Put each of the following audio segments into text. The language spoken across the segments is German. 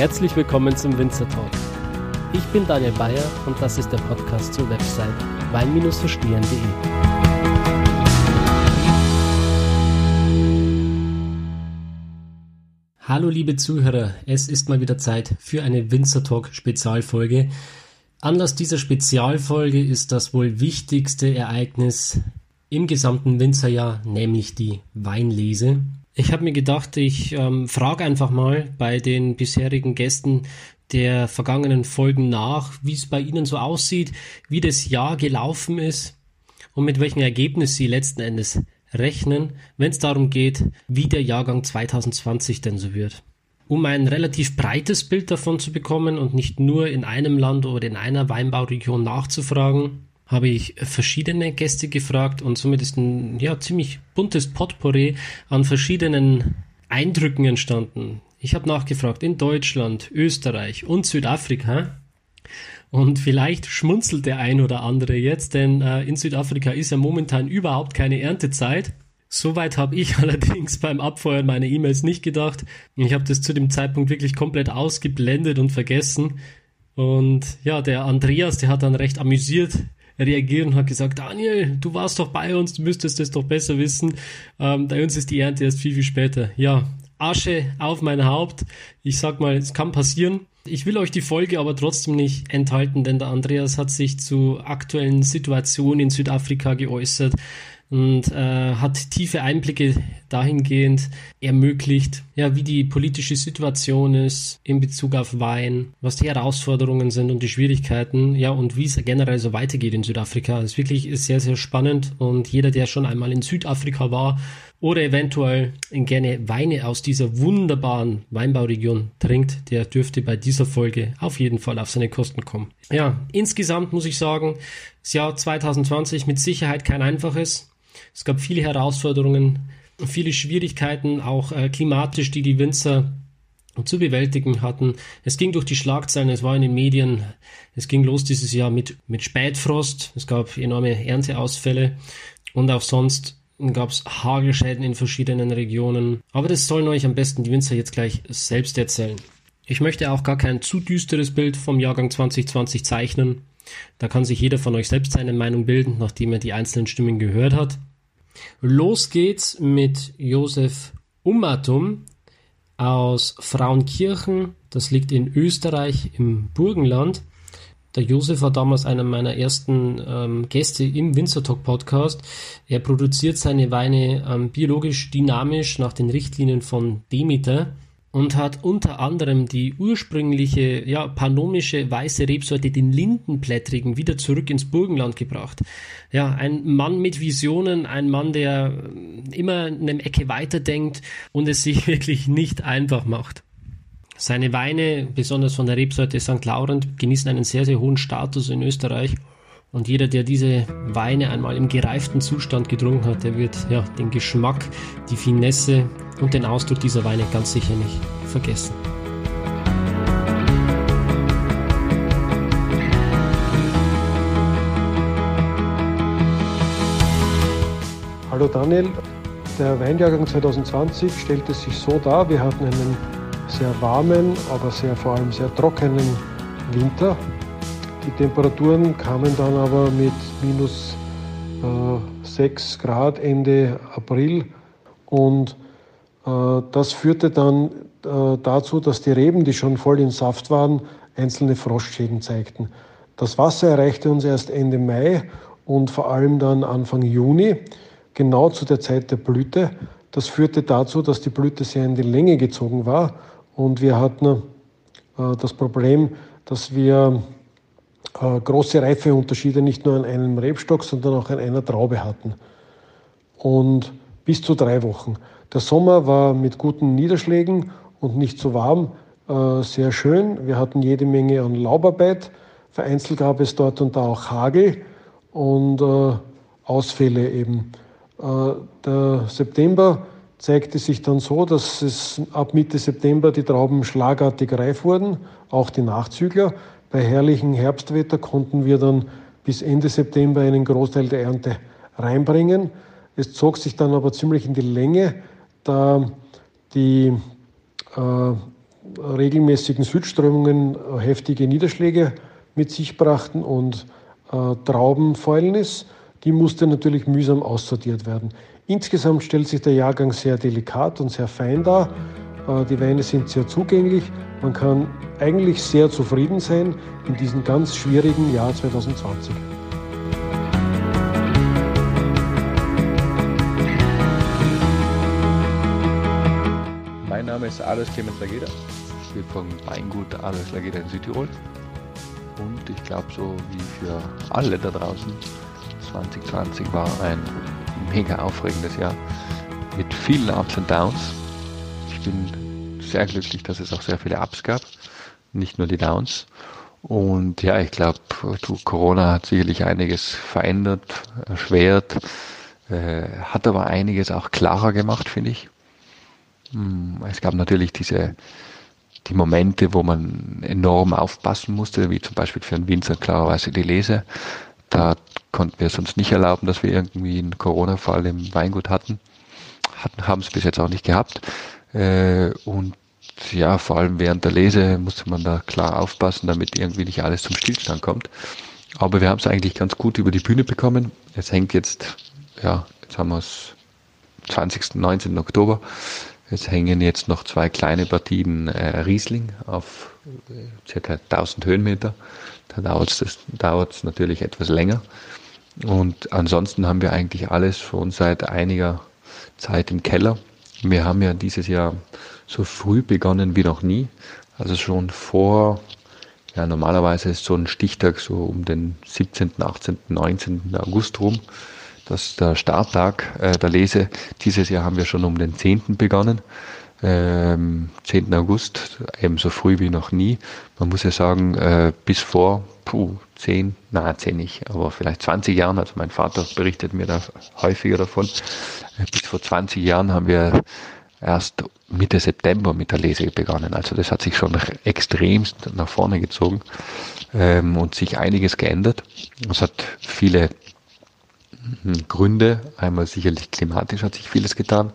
Herzlich willkommen zum Winzer Talk. Ich bin Daniel Bayer und das ist der Podcast zur Website wein-verstehen.de. Hallo liebe Zuhörer, es ist mal wieder Zeit für eine Winzer Talk Spezialfolge. Anlass dieser Spezialfolge ist das wohl wichtigste Ereignis im gesamten Winzerjahr, nämlich die Weinlese. Ich habe mir gedacht, ich ähm, frage einfach mal bei den bisherigen Gästen der vergangenen Folgen nach, wie es bei Ihnen so aussieht, wie das Jahr gelaufen ist und mit welchem Ergebnis Sie letzten Endes rechnen, wenn es darum geht, wie der Jahrgang 2020 denn so wird. Um ein relativ breites Bild davon zu bekommen und nicht nur in einem Land oder in einer Weinbauregion nachzufragen, habe ich verschiedene Gäste gefragt und somit ist ein ja, ziemlich buntes Potpourri an verschiedenen Eindrücken entstanden. Ich habe nachgefragt in Deutschland, Österreich und Südafrika. Und vielleicht schmunzelt der ein oder andere jetzt, denn äh, in Südafrika ist ja momentan überhaupt keine Erntezeit. Soweit habe ich allerdings beim Abfeuern meiner E-Mails nicht gedacht. Ich habe das zu dem Zeitpunkt wirklich komplett ausgeblendet und vergessen. Und ja, der Andreas, der hat dann recht amüsiert reagiert und hat gesagt, Daniel, du warst doch bei uns, du müsstest es doch besser wissen. Ähm, bei uns ist die Ernte erst viel, viel später. Ja, Asche auf mein Haupt. Ich sag mal, es kann passieren. Ich will euch die Folge aber trotzdem nicht enthalten, denn der Andreas hat sich zu aktuellen Situationen in Südafrika geäußert und äh, hat tiefe Einblicke dahingehend ermöglicht, ja, wie die politische Situation ist in Bezug auf Wein, was die Herausforderungen sind und die Schwierigkeiten, ja, und wie es generell so weitergeht in Südafrika. Das ist wirklich sehr, sehr spannend und jeder, der schon einmal in Südafrika war oder eventuell gerne Weine aus dieser wunderbaren Weinbauregion trinkt, der dürfte bei dieser Folge auf jeden Fall auf seine Kosten kommen. Ja, insgesamt muss ich sagen, das Jahr 2020 mit Sicherheit kein einfaches. Es gab viele Herausforderungen, viele Schwierigkeiten, auch äh, klimatisch, die die Winzer zu bewältigen hatten. Es ging durch die Schlagzeilen, es war in den Medien, es ging los dieses Jahr mit, mit Spätfrost, es gab enorme Ernteausfälle und auch sonst gab es Hagelschäden in verschiedenen Regionen. Aber das sollen euch am besten die Winzer jetzt gleich selbst erzählen. Ich möchte auch gar kein zu düsteres Bild vom Jahrgang 2020 zeichnen. Da kann sich jeder von euch selbst seine Meinung bilden, nachdem er die einzelnen Stimmen gehört hat. Los geht's mit Josef Ummatum aus Frauenkirchen. Das liegt in Österreich im Burgenland. Der Josef war damals einer meiner ersten ähm, Gäste im Winzertalk Podcast. Er produziert seine Weine ähm, biologisch dynamisch nach den Richtlinien von Demeter und hat unter anderem die ursprüngliche, ja, panomische weiße Rebsorte, den Lindenblättrigen, wieder zurück ins Burgenland gebracht. Ja, ein Mann mit Visionen, ein Mann, der immer eine Ecke weiterdenkt und es sich wirklich nicht einfach macht. Seine Weine, besonders von der Rebsorte St. Laurent, genießen einen sehr, sehr hohen Status in Österreich und jeder, der diese Weine einmal im gereiften Zustand getrunken hat, der wird ja, den Geschmack, die Finesse und den Ausdruck dieser Weine ganz sicher nicht vergessen. Hallo Daniel, der Weinjahrgang 2020 stellte sich so dar, wir hatten einen sehr warmen, aber sehr vor allem sehr trockenen Winter die Temperaturen kamen dann aber mit minus äh, 6 Grad Ende April und äh, das führte dann äh, dazu, dass die Reben, die schon voll in Saft waren, einzelne Frostschäden zeigten. Das Wasser erreichte uns erst Ende Mai und vor allem dann Anfang Juni, genau zu der Zeit der Blüte. Das führte dazu, dass die Blüte sehr in die Länge gezogen war und wir hatten äh, das Problem, dass wir große Reifeunterschiede nicht nur an einem Rebstock, sondern auch an einer Traube hatten. Und bis zu drei Wochen. Der Sommer war mit guten Niederschlägen und nicht so warm äh, sehr schön. Wir hatten jede Menge an Laubarbeit. Vereinzelt gab es dort und da auch Hagel und äh, Ausfälle eben. Äh, der September zeigte sich dann so, dass es ab Mitte September die Trauben schlagartig reif wurden, auch die Nachzügler. Bei herrlichem Herbstwetter konnten wir dann bis Ende September einen Großteil der Ernte reinbringen. Es zog sich dann aber ziemlich in die Länge, da die äh, regelmäßigen Südströmungen heftige Niederschläge mit sich brachten und äh, Traubenfäulnis, die musste natürlich mühsam aussortiert werden. Insgesamt stellt sich der Jahrgang sehr delikat und sehr fein dar. Äh, die Weine sind sehr zugänglich. Man kann eigentlich sehr zufrieden sein in diesem ganz schwierigen Jahr 2020. Mein Name ist Alois Clemens Lageda. Ich bin vom Weingut Alois Lageda in Südtirol. Und ich glaube, so wie für alle da draußen, 2020 war ein mega aufregendes Jahr mit vielen Ups und Downs. Ich bin sehr glücklich, dass es auch sehr viele Ups gab, nicht nur die Downs. Und ja, ich glaube, Corona hat sicherlich einiges verändert, erschwert, äh, hat aber einiges auch klarer gemacht, finde ich. Hm, es gab natürlich diese die Momente, wo man enorm aufpassen musste, wie zum Beispiel für einen Winzer klarerweise die Lese. Da konnten wir es uns nicht erlauben, dass wir irgendwie einen Corona-Fall im Weingut hatten. hatten haben es bis jetzt auch nicht gehabt. Äh, und ja, vor allem während der Lese musste man da klar aufpassen, damit irgendwie nicht alles zum Stillstand kommt. Aber wir haben es eigentlich ganz gut über die Bühne bekommen. Es hängt jetzt, ja, jetzt haben wir es 20. 19. Oktober. Es hängen jetzt noch zwei kleine Partien äh, Riesling auf äh, ca. 1000 Höhenmeter. Da dauert es natürlich etwas länger. Und ansonsten haben wir eigentlich alles schon seit einiger Zeit im Keller. Wir haben ja dieses Jahr so früh begonnen wie noch nie. Also schon vor, ja normalerweise ist so ein Stichtag so um den 17., 18., 19. August rum. Das ist der Starttag äh, der Lese. Dieses Jahr haben wir schon um den 10. begonnen. Ähm, 10. August, ebenso früh wie noch nie. Man muss ja sagen, äh, bis vor puh, 10, na 10 nicht, aber vielleicht 20 Jahren, also mein Vater berichtet mir da häufiger davon, äh, bis vor 20 Jahren haben wir erst Mitte September mit der Lese begonnen. Also das hat sich schon extremst nach vorne gezogen ähm, und sich einiges geändert. Es hat viele hm, Gründe. Einmal sicherlich klimatisch hat sich vieles getan.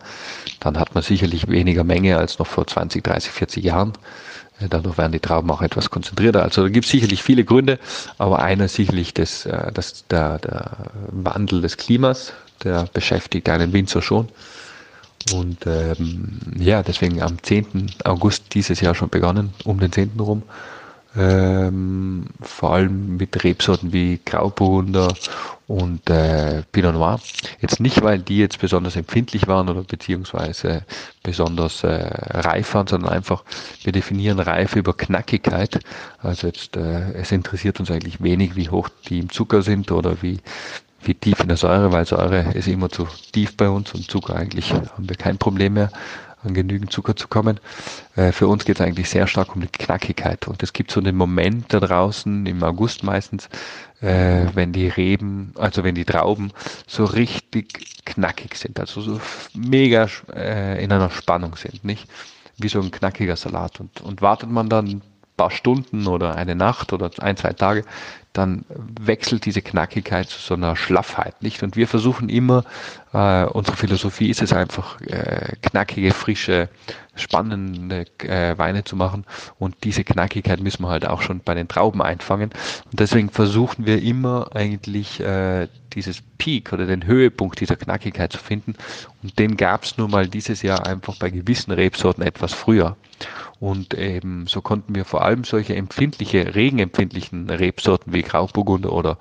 Dann hat man sicherlich weniger Menge als noch vor 20, 30, 40 Jahren. Äh, dadurch werden die Trauben auch etwas konzentrierter. Also da gibt es sicherlich viele Gründe, aber einer sicherlich das, äh, das, der, der Wandel des Klimas, der beschäftigt einen Winzer schon. Und ähm, ja, deswegen am 10. August dieses Jahr schon begonnen, um den 10. rum ähm, vor allem mit Rebsorten wie Grauburgunder und äh, Pinot Noir. Jetzt nicht, weil die jetzt besonders empfindlich waren oder beziehungsweise besonders äh, reif waren, sondern einfach, wir definieren Reife über Knackigkeit. Also jetzt, äh, es interessiert uns eigentlich wenig, wie hoch die im Zucker sind oder wie, wie tief in der Säure, weil Säure ist immer zu tief bei uns und Zucker eigentlich haben wir kein Problem mehr an genügend Zucker zu kommen. Äh, für uns geht es eigentlich sehr stark um die Knackigkeit. Und es gibt so einen Moment da draußen, im August meistens, äh, wenn die Reben, also wenn die Trauben so richtig knackig sind, also so mega äh, in einer Spannung sind, nicht? Wie so ein knackiger Salat. Und, und wartet man dann paar Stunden oder eine Nacht oder ein, zwei Tage, dann wechselt diese Knackigkeit zu so einer Schlaffheit, nicht? Und wir versuchen immer, äh, unsere Philosophie ist es einfach, äh, knackige, frische, spannende äh, Weine zu machen. Und diese Knackigkeit müssen wir halt auch schon bei den Trauben einfangen. Und deswegen versuchen wir immer eigentlich äh, dieses Peak oder den Höhepunkt dieser Knackigkeit zu finden. Und den gab es nur mal dieses Jahr einfach bei gewissen Rebsorten etwas früher. Und eben so konnten wir vor allem solche empfindliche, regenempfindlichen Rebsorten wie Grauburgunder oder,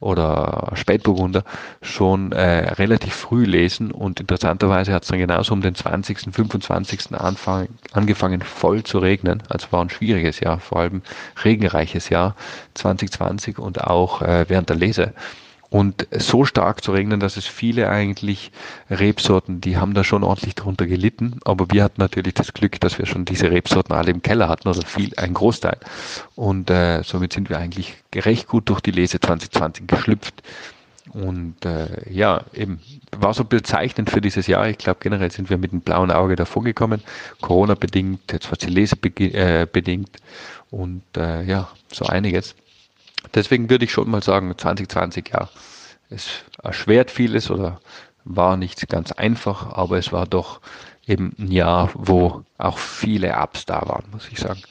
oder Spätburgunder schon äh, relativ früh lesen. Und interessanterweise hat es dann genauso um den 20., 25. Anfang, angefangen voll zu regnen. Also war ein schwieriges Jahr, vor allem regenreiches Jahr 2020 und auch äh, während der Lese und so stark zu regnen, dass es viele eigentlich Rebsorten, die haben da schon ordentlich drunter gelitten. Aber wir hatten natürlich das Glück, dass wir schon diese Rebsorten alle im Keller hatten oder viel, ein Großteil. Und äh, somit sind wir eigentlich recht gut durch die Lese 2020 geschlüpft. Und äh, ja, eben war so bezeichnend für dieses Jahr. Ich glaube, generell sind wir mit einem blauen Auge davor gekommen. Corona bedingt, jetzt was die Lese äh, und äh, ja, so einiges. Deswegen würde ich schon mal sagen, 2020, ja, es erschwert vieles oder war nicht ganz einfach, aber es war doch eben ein Jahr, wo auch viele Ups da waren, muss ich sagen.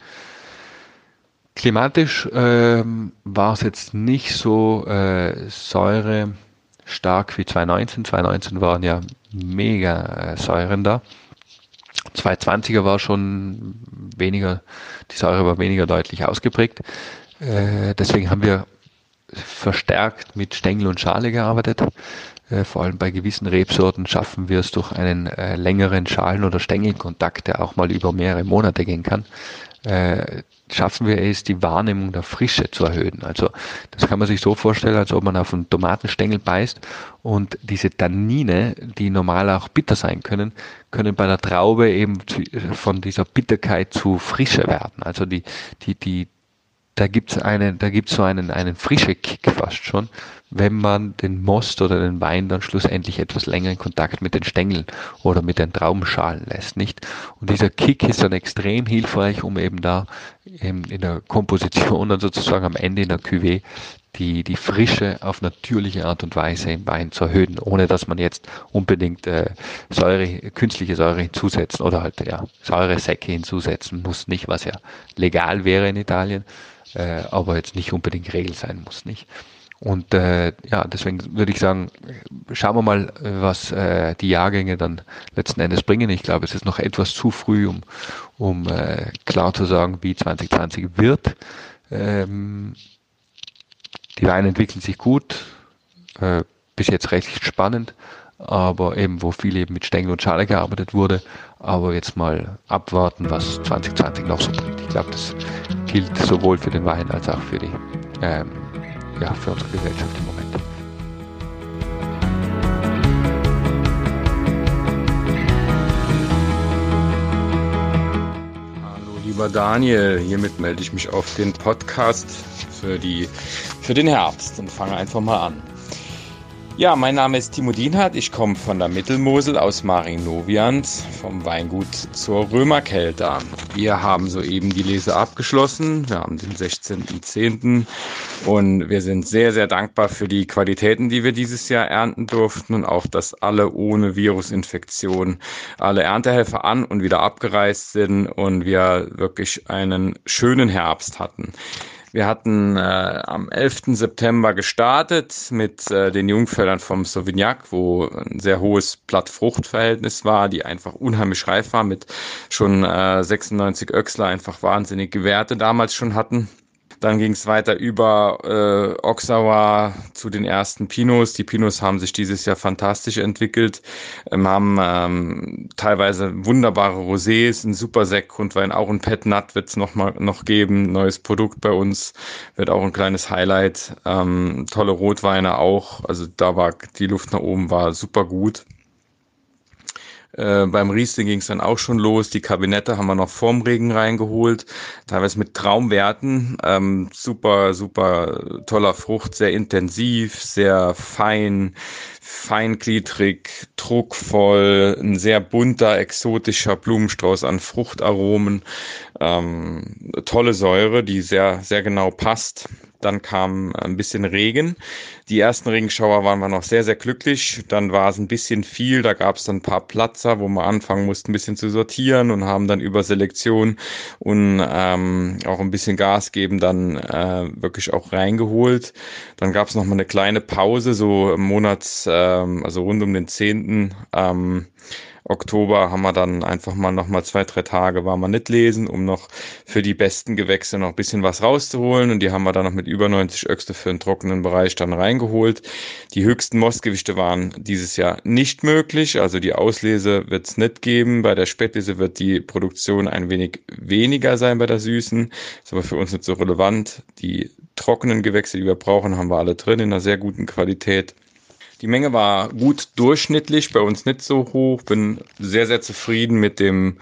Klimatisch ähm, war es jetzt nicht so äh, säure stark wie 2019. 2019 waren ja mega äh, Säuren da. 220er war schon weniger, die Säure war weniger deutlich ausgeprägt. Äh, deswegen haben wir verstärkt mit Stängel und Schale gearbeitet. Äh, vor allem bei gewissen Rebsorten schaffen wir es durch einen äh, längeren Schalen- oder Stängelkontakt, der auch mal über mehrere Monate gehen kann, äh, schaffen wir es, die Wahrnehmung der Frische zu erhöhen. Also das kann man sich so vorstellen, als ob man auf einen Tomatenstängel beißt und diese Tannine, die normal auch bitter sein können, können bei der Traube eben von dieser Bitterkeit zu Frische werden. Also die, die, die, da gibt's eine, da gibt's so einen, einen frische Kick fast schon, wenn man den Most oder den Wein dann schlussendlich etwas länger in Kontakt mit den Stängeln oder mit den Traubenschalen lässt, nicht? Und dieser Kick ist dann extrem hilfreich, um eben da eben in der Komposition dann sozusagen am Ende in der Cuvée die, die Frische auf natürliche Art und Weise im Wein zu erhöhen, ohne dass man jetzt unbedingt äh, Säure, künstliche Säure hinzusetzen oder halt ja Säuresäcke hinzusetzen muss, nicht, was ja legal wäre in Italien, äh, aber jetzt nicht unbedingt Regel sein muss, nicht. Und äh, ja, deswegen würde ich sagen, schauen wir mal, was äh, die Jahrgänge dann letzten Endes bringen. Ich glaube, es ist noch etwas zu früh, um, um äh, klar zu sagen, wie 2020 wird. Ähm, die Weine entwickeln sich gut, äh, bis jetzt recht spannend, aber eben, wo viel eben mit Stängel und Schale gearbeitet wurde. Aber jetzt mal abwarten, was 2020 noch so bringt. Ich glaube, das gilt sowohl für den Wein als auch für die ähm, ja, für unsere Gesellschaft im Moment. Lieber Daniel, hiermit melde ich mich auf den Podcast für, die, für den Herbst und fange einfach mal an. Ja, mein Name ist Timo Dienhardt. Ich komme von der Mittelmosel aus Marinovians vom Weingut zur Römerkelter. Wir haben soeben die Lese abgeschlossen. Wir haben den 16.10. und wir sind sehr, sehr dankbar für die Qualitäten, die wir dieses Jahr ernten durften und auch, dass alle ohne Virusinfektion, alle Erntehelfer an und wieder abgereist sind und wir wirklich einen schönen Herbst hatten. Wir hatten äh, am 11. September gestartet mit äh, den Jungfeldern vom Sauvignac, wo ein sehr hohes Blattfruchtverhältnis war, die einfach unheimlich reif war, mit schon äh, 96 Öxler einfach wahnsinnige Werte damals schon hatten. Dann ging es weiter über äh, Oxawa zu den ersten Pinos. Die Pinos haben sich dieses Jahr fantastisch entwickelt, ähm, haben ähm, teilweise wunderbare Rosés, ein super Sektgrundwein, auch ein Pet Nut wird es noch mal noch geben, neues Produkt bei uns, wird auch ein kleines Highlight. Ähm, tolle Rotweine auch, also da war die Luft nach oben war super gut. Äh, beim Riesling ging es dann auch schon los. Die Kabinette haben wir noch vorm Regen reingeholt, teilweise mit Traumwerten. Ähm, super, super toller Frucht, sehr intensiv, sehr fein, feingliedrig, druckvoll, ein sehr bunter, exotischer Blumenstrauß an Fruchtaromen. Ähm, tolle Säure, die sehr, sehr genau passt. Dann kam ein bisschen Regen. Die ersten Regenschauer waren wir noch sehr, sehr glücklich. Dann war es ein bisschen viel. Da gab es dann ein paar Platzer, wo wir anfangen mussten, ein bisschen zu sortieren und haben dann über Selektion und ähm, auch ein bisschen Gas geben dann äh, wirklich auch reingeholt. Dann gab es noch mal eine kleine Pause, so im Monat, ähm, also rund um den 10. Ähm, Oktober haben wir dann einfach mal noch mal zwei, drei Tage war man nicht lesen, um noch für die besten Gewächse noch ein bisschen was rauszuholen. Und die haben wir dann noch mit über 90 Öxte für den trockenen Bereich dann reingeholt. Die höchsten Mostgewichte waren dieses Jahr nicht möglich. Also die Auslese wird es nicht geben. Bei der Spätlese wird die Produktion ein wenig weniger sein bei der Süßen. Ist aber für uns nicht so relevant. Die trockenen Gewächse, die wir brauchen, haben wir alle drin in einer sehr guten Qualität. Die Menge war gut durchschnittlich, bei uns nicht so hoch. Bin sehr, sehr zufrieden mit dem,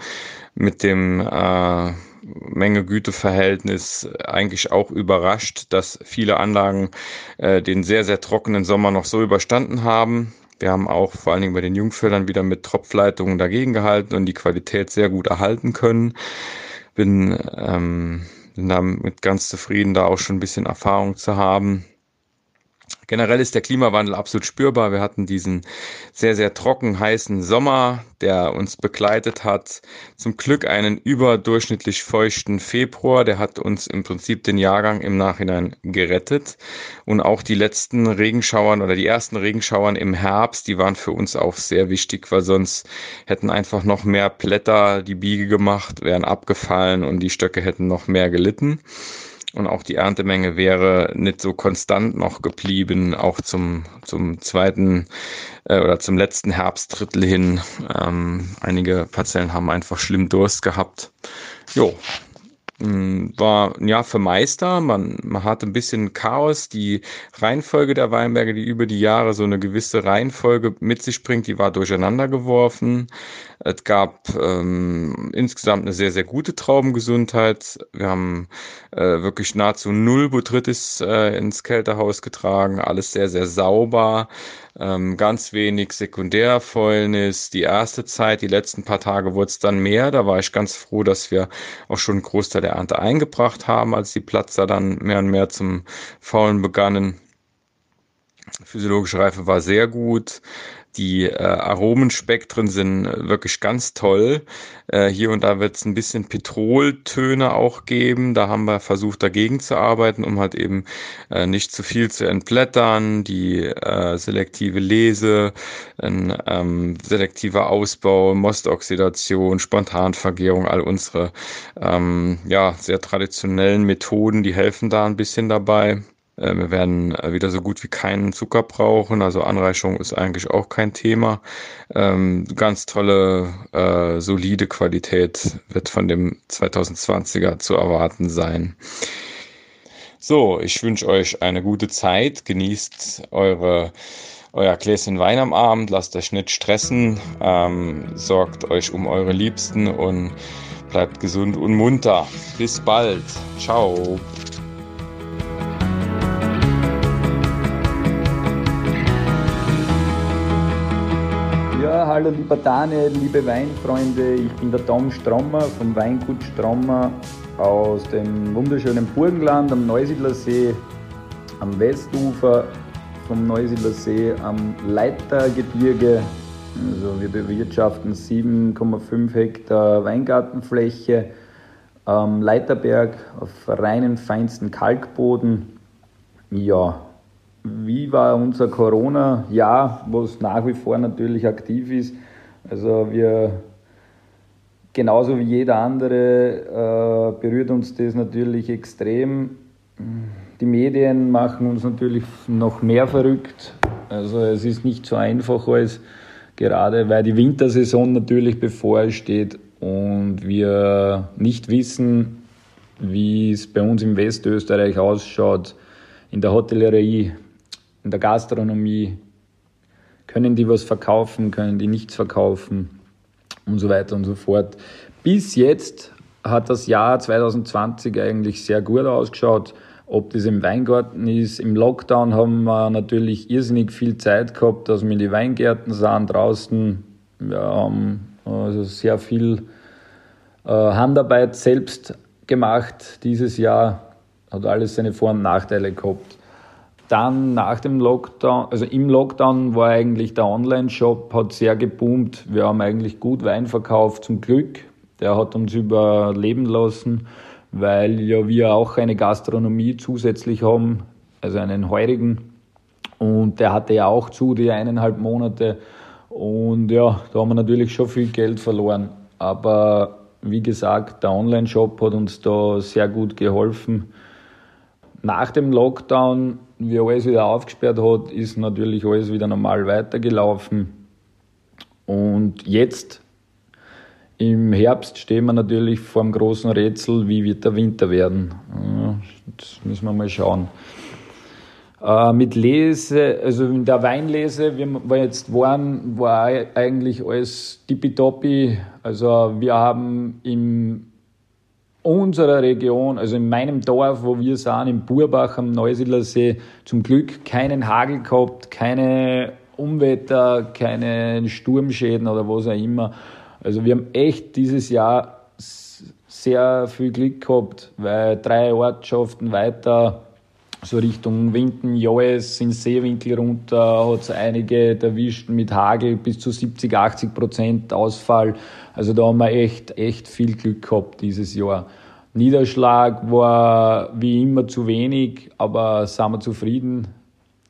mit dem äh, Menge-Güte-Verhältnis. Eigentlich auch überrascht, dass viele Anlagen äh, den sehr, sehr trockenen Sommer noch so überstanden haben. Wir haben auch vor allen Dingen bei den Jungfeldern wieder mit Tropfleitungen dagegen gehalten und die Qualität sehr gut erhalten können. Bin, ähm, bin damit ganz zufrieden, da auch schon ein bisschen Erfahrung zu haben. Generell ist der Klimawandel absolut spürbar. Wir hatten diesen sehr, sehr trocken, heißen Sommer, der uns begleitet hat. Zum Glück einen überdurchschnittlich feuchten Februar. Der hat uns im Prinzip den Jahrgang im Nachhinein gerettet. Und auch die letzten Regenschauern oder die ersten Regenschauern im Herbst, die waren für uns auch sehr wichtig, weil sonst hätten einfach noch mehr Blätter die Biege gemacht, wären abgefallen und die Stöcke hätten noch mehr gelitten und auch die Erntemenge wäre nicht so konstant noch geblieben, auch zum, zum zweiten äh, oder zum letzten Herbstdrittel hin. Ähm, einige Parzellen haben einfach schlimm Durst gehabt. Jo, war ein Jahr für Meister. Man, man hatte ein bisschen Chaos. Die Reihenfolge der Weinberge, die über die Jahre so eine gewisse Reihenfolge mit sich bringt, die war durcheinander geworfen. Es gab ähm, insgesamt eine sehr, sehr gute Traubengesundheit. Wir haben äh, wirklich nahezu null Botrytis äh, ins Kältehaus getragen. Alles sehr, sehr sauber ähm, ganz wenig Sekundärfäulnis. Die erste Zeit, die letzten paar Tage wurde es dann mehr. Da war ich ganz froh, dass wir auch schon einen Großteil der Ernte eingebracht haben, als die Platzer dann mehr und mehr zum Faulen begannen. Physiologische Reife war sehr gut. Die äh, Aromenspektren sind wirklich ganz toll. Äh, hier und da wird es ein bisschen Petroltöne auch geben. Da haben wir versucht dagegen zu arbeiten, um halt eben äh, nicht zu viel zu entblättern. Die äh, selektive Lese, ein ähm, selektiver Ausbau, Mostoxidation, Spontanvergärung, all unsere ähm, ja, sehr traditionellen Methoden, die helfen da ein bisschen dabei. Äh, wir werden äh, wieder so gut wie keinen Zucker brauchen, also Anreicherung ist eigentlich auch kein Thema. Ähm, ganz tolle, äh, solide Qualität wird von dem 2020er zu erwarten sein. So, ich wünsche euch eine gute Zeit, genießt eure euer Gläschen Wein am Abend, lasst euch nicht stressen, ähm, sorgt euch um eure Liebsten und bleibt gesund und munter. Bis bald. Ciao. Hallo lieber Daniel, liebe Weinfreunde. Ich bin der Tom Strommer vom Weingut Strommer aus dem wunderschönen Burgenland am Neusiedler See, am Westufer vom Neusiedler See, am Leitergebirge. Also wir bewirtschaften 7,5 Hektar Weingartenfläche am Leiterberg auf reinen feinsten Kalkboden. Ja, wie war unser Corona-Jahr, was nach wie vor natürlich aktiv ist. Also wir, genauso wie jeder andere, äh, berührt uns das natürlich extrem. Die Medien machen uns natürlich noch mehr verrückt. Also es ist nicht so einfach als gerade, weil die Wintersaison natürlich bevorsteht und wir nicht wissen, wie es bei uns im Westösterreich ausschaut in der Hotellerie, in der Gastronomie, können die was verkaufen, können die nichts verkaufen und so weiter und so fort. Bis jetzt hat das Jahr 2020 eigentlich sehr gut ausgeschaut. Ob das im Weingarten ist, im Lockdown haben wir natürlich irrsinnig viel Zeit gehabt, dass wir in die Weingärten sahen draußen. Wir haben also sehr viel äh, Handarbeit selbst gemacht dieses Jahr. Hat alles seine Vor- und Nachteile gehabt. Dann nach dem Lockdown, also im Lockdown war eigentlich der Online-Shop, hat sehr geboomt. Wir haben eigentlich gut Wein verkauft, zum Glück. Der hat uns überleben lassen, weil ja wir auch eine Gastronomie zusätzlich haben, also einen heurigen. Und der hatte ja auch zu, die eineinhalb Monate. Und ja, da haben wir natürlich schon viel Geld verloren. Aber wie gesagt, der Online-Shop hat uns da sehr gut geholfen. Nach dem Lockdown wie alles wieder aufgesperrt hat, ist natürlich alles wieder normal weitergelaufen. Und jetzt im Herbst stehen wir natürlich vor einem großen Rätsel, wie wird der Winter werden. Das müssen wir mal schauen. Äh, mit Lese, also in der Weinlese, wie wir jetzt waren, war eigentlich alles tippitoppi. Also wir haben im unserer Region, also in meinem Dorf, wo wir sind, im Burbach am Neusiedlersee, zum Glück keinen Hagel gehabt, keine Unwetter, keine Sturmschäden oder was auch immer. Also wir haben echt dieses Jahr sehr viel Glück gehabt, weil drei Ortschaften weiter so Richtung Winden, Joes, ins Seewinkel runter, hat es einige erwischt mit Hagel bis zu 70, 80 Prozent Ausfall. Also da haben wir echt, echt viel Glück gehabt dieses Jahr. Niederschlag war wie immer zu wenig, aber sind wir zufrieden.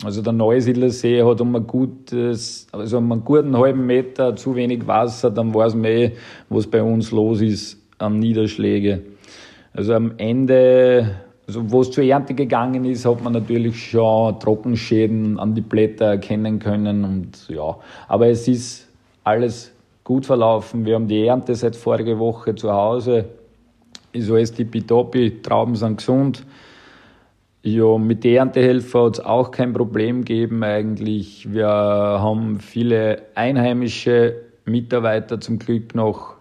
Also der Neusiedler See hat um ein gutes, also um einen guten halben Meter zu wenig Wasser, dann weiß man eh, was bei uns los ist an Niederschläge. Also am Ende, also wo es zur Ernte gegangen ist, hat man natürlich schon Trockenschäden an die Blätter erkennen können und ja, aber es ist alles gut verlaufen. Wir haben die Ernte seit vorige Woche zu Hause ist alles tippitoppi, Trauben sind gesund. Ja, mit den Erntehelfer hat es auch kein Problem gegeben eigentlich. Wir haben viele einheimische Mitarbeiter zum Glück noch.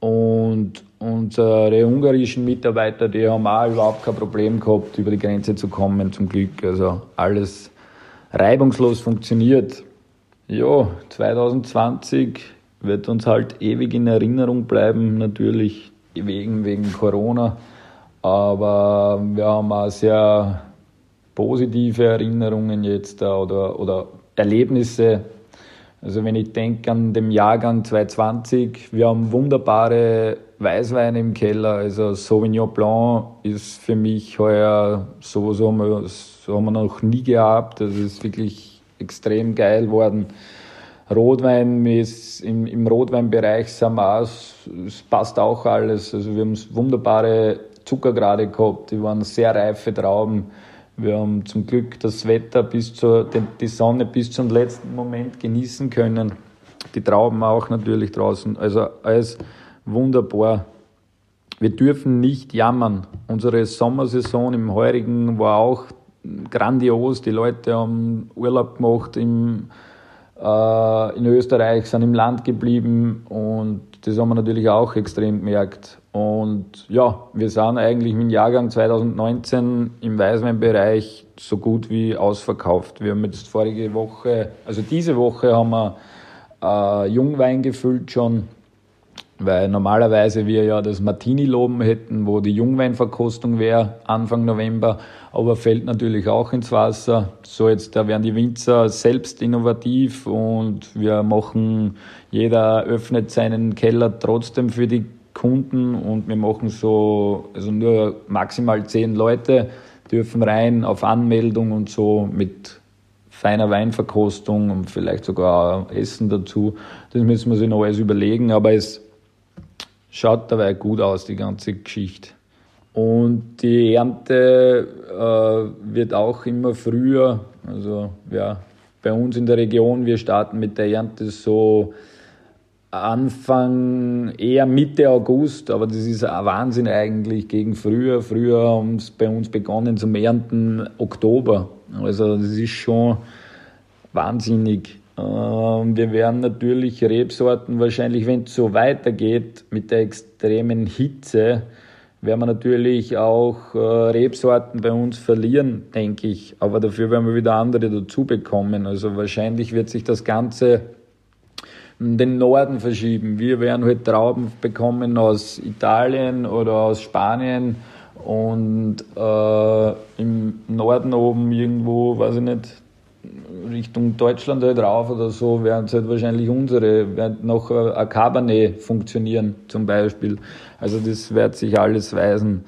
Und unsere ungarischen Mitarbeiter, die haben auch überhaupt kein Problem gehabt, über die Grenze zu kommen, zum Glück. Also alles reibungslos funktioniert. Ja, 2020 wird uns halt ewig in Erinnerung bleiben, natürlich wegen, wegen Corona. Aber wir haben auch sehr positive Erinnerungen jetzt oder, oder Erlebnisse. Also wenn ich denke an den Jahrgang 2020, wir haben wunderbare Weißweine im Keller. Also Sauvignon Blanc ist für mich heuer so, so haben wir, so haben wir noch nie gehabt. Das ist wirklich extrem geil geworden. Rotwein ist im, im Rotweinbereich sind es passt auch alles. Also wir haben wunderbare Zuckergrade gehabt, die waren sehr reife Trauben. Wir haben zum Glück das Wetter bis zur, die Sonne bis zum letzten Moment genießen können. Die Trauben auch natürlich draußen. Also alles wunderbar. Wir dürfen nicht jammern. Unsere Sommersaison im Heurigen war auch grandios. Die Leute haben Urlaub gemacht im äh, in Österreich, sind im Land geblieben und das haben wir natürlich auch extrem gemerkt. Und ja, wir sind eigentlich mit dem Jahrgang 2019 im Weißweinbereich so gut wie ausverkauft. Wir haben jetzt vorige Woche, also diese Woche haben wir äh, Jungwein gefüllt schon weil normalerweise wir ja das Martini-Loben hätten, wo die Jungweinverkostung wäre, Anfang November, aber fällt natürlich auch ins Wasser. So jetzt, da werden die Winzer selbst innovativ und wir machen, jeder öffnet seinen Keller trotzdem für die Kunden und wir machen so, also nur maximal zehn Leute dürfen rein auf Anmeldung und so mit feiner Weinverkostung und vielleicht sogar Essen dazu. Das müssen wir sich noch alles überlegen, aber es schaut dabei gut aus, die ganze Geschichte. Und die Ernte äh, wird auch immer früher. Also ja, bei uns in der Region, wir starten mit der Ernte so Anfang, eher Mitte August, aber das ist ein Wahnsinn eigentlich gegen früher. Früher haben es bei uns begonnen zum Ernten Oktober. Also das ist schon wahnsinnig. Ähm, wir werden natürlich Rebsorten wahrscheinlich, wenn es so weitergeht mit der extremen Hitze, werden wir natürlich auch äh, Rebsorten bei uns verlieren, denke ich. Aber dafür werden wir wieder andere dazu bekommen. Also wahrscheinlich wird sich das Ganze in den Norden verschieben. Wir werden halt Trauben bekommen aus Italien oder aus Spanien und äh, im Norden oben irgendwo, weiß ich nicht, Richtung Deutschland halt rauf oder so, werden es halt wahrscheinlich unsere, werden noch ein Cabernet funktionieren zum Beispiel. Also das wird sich alles weisen.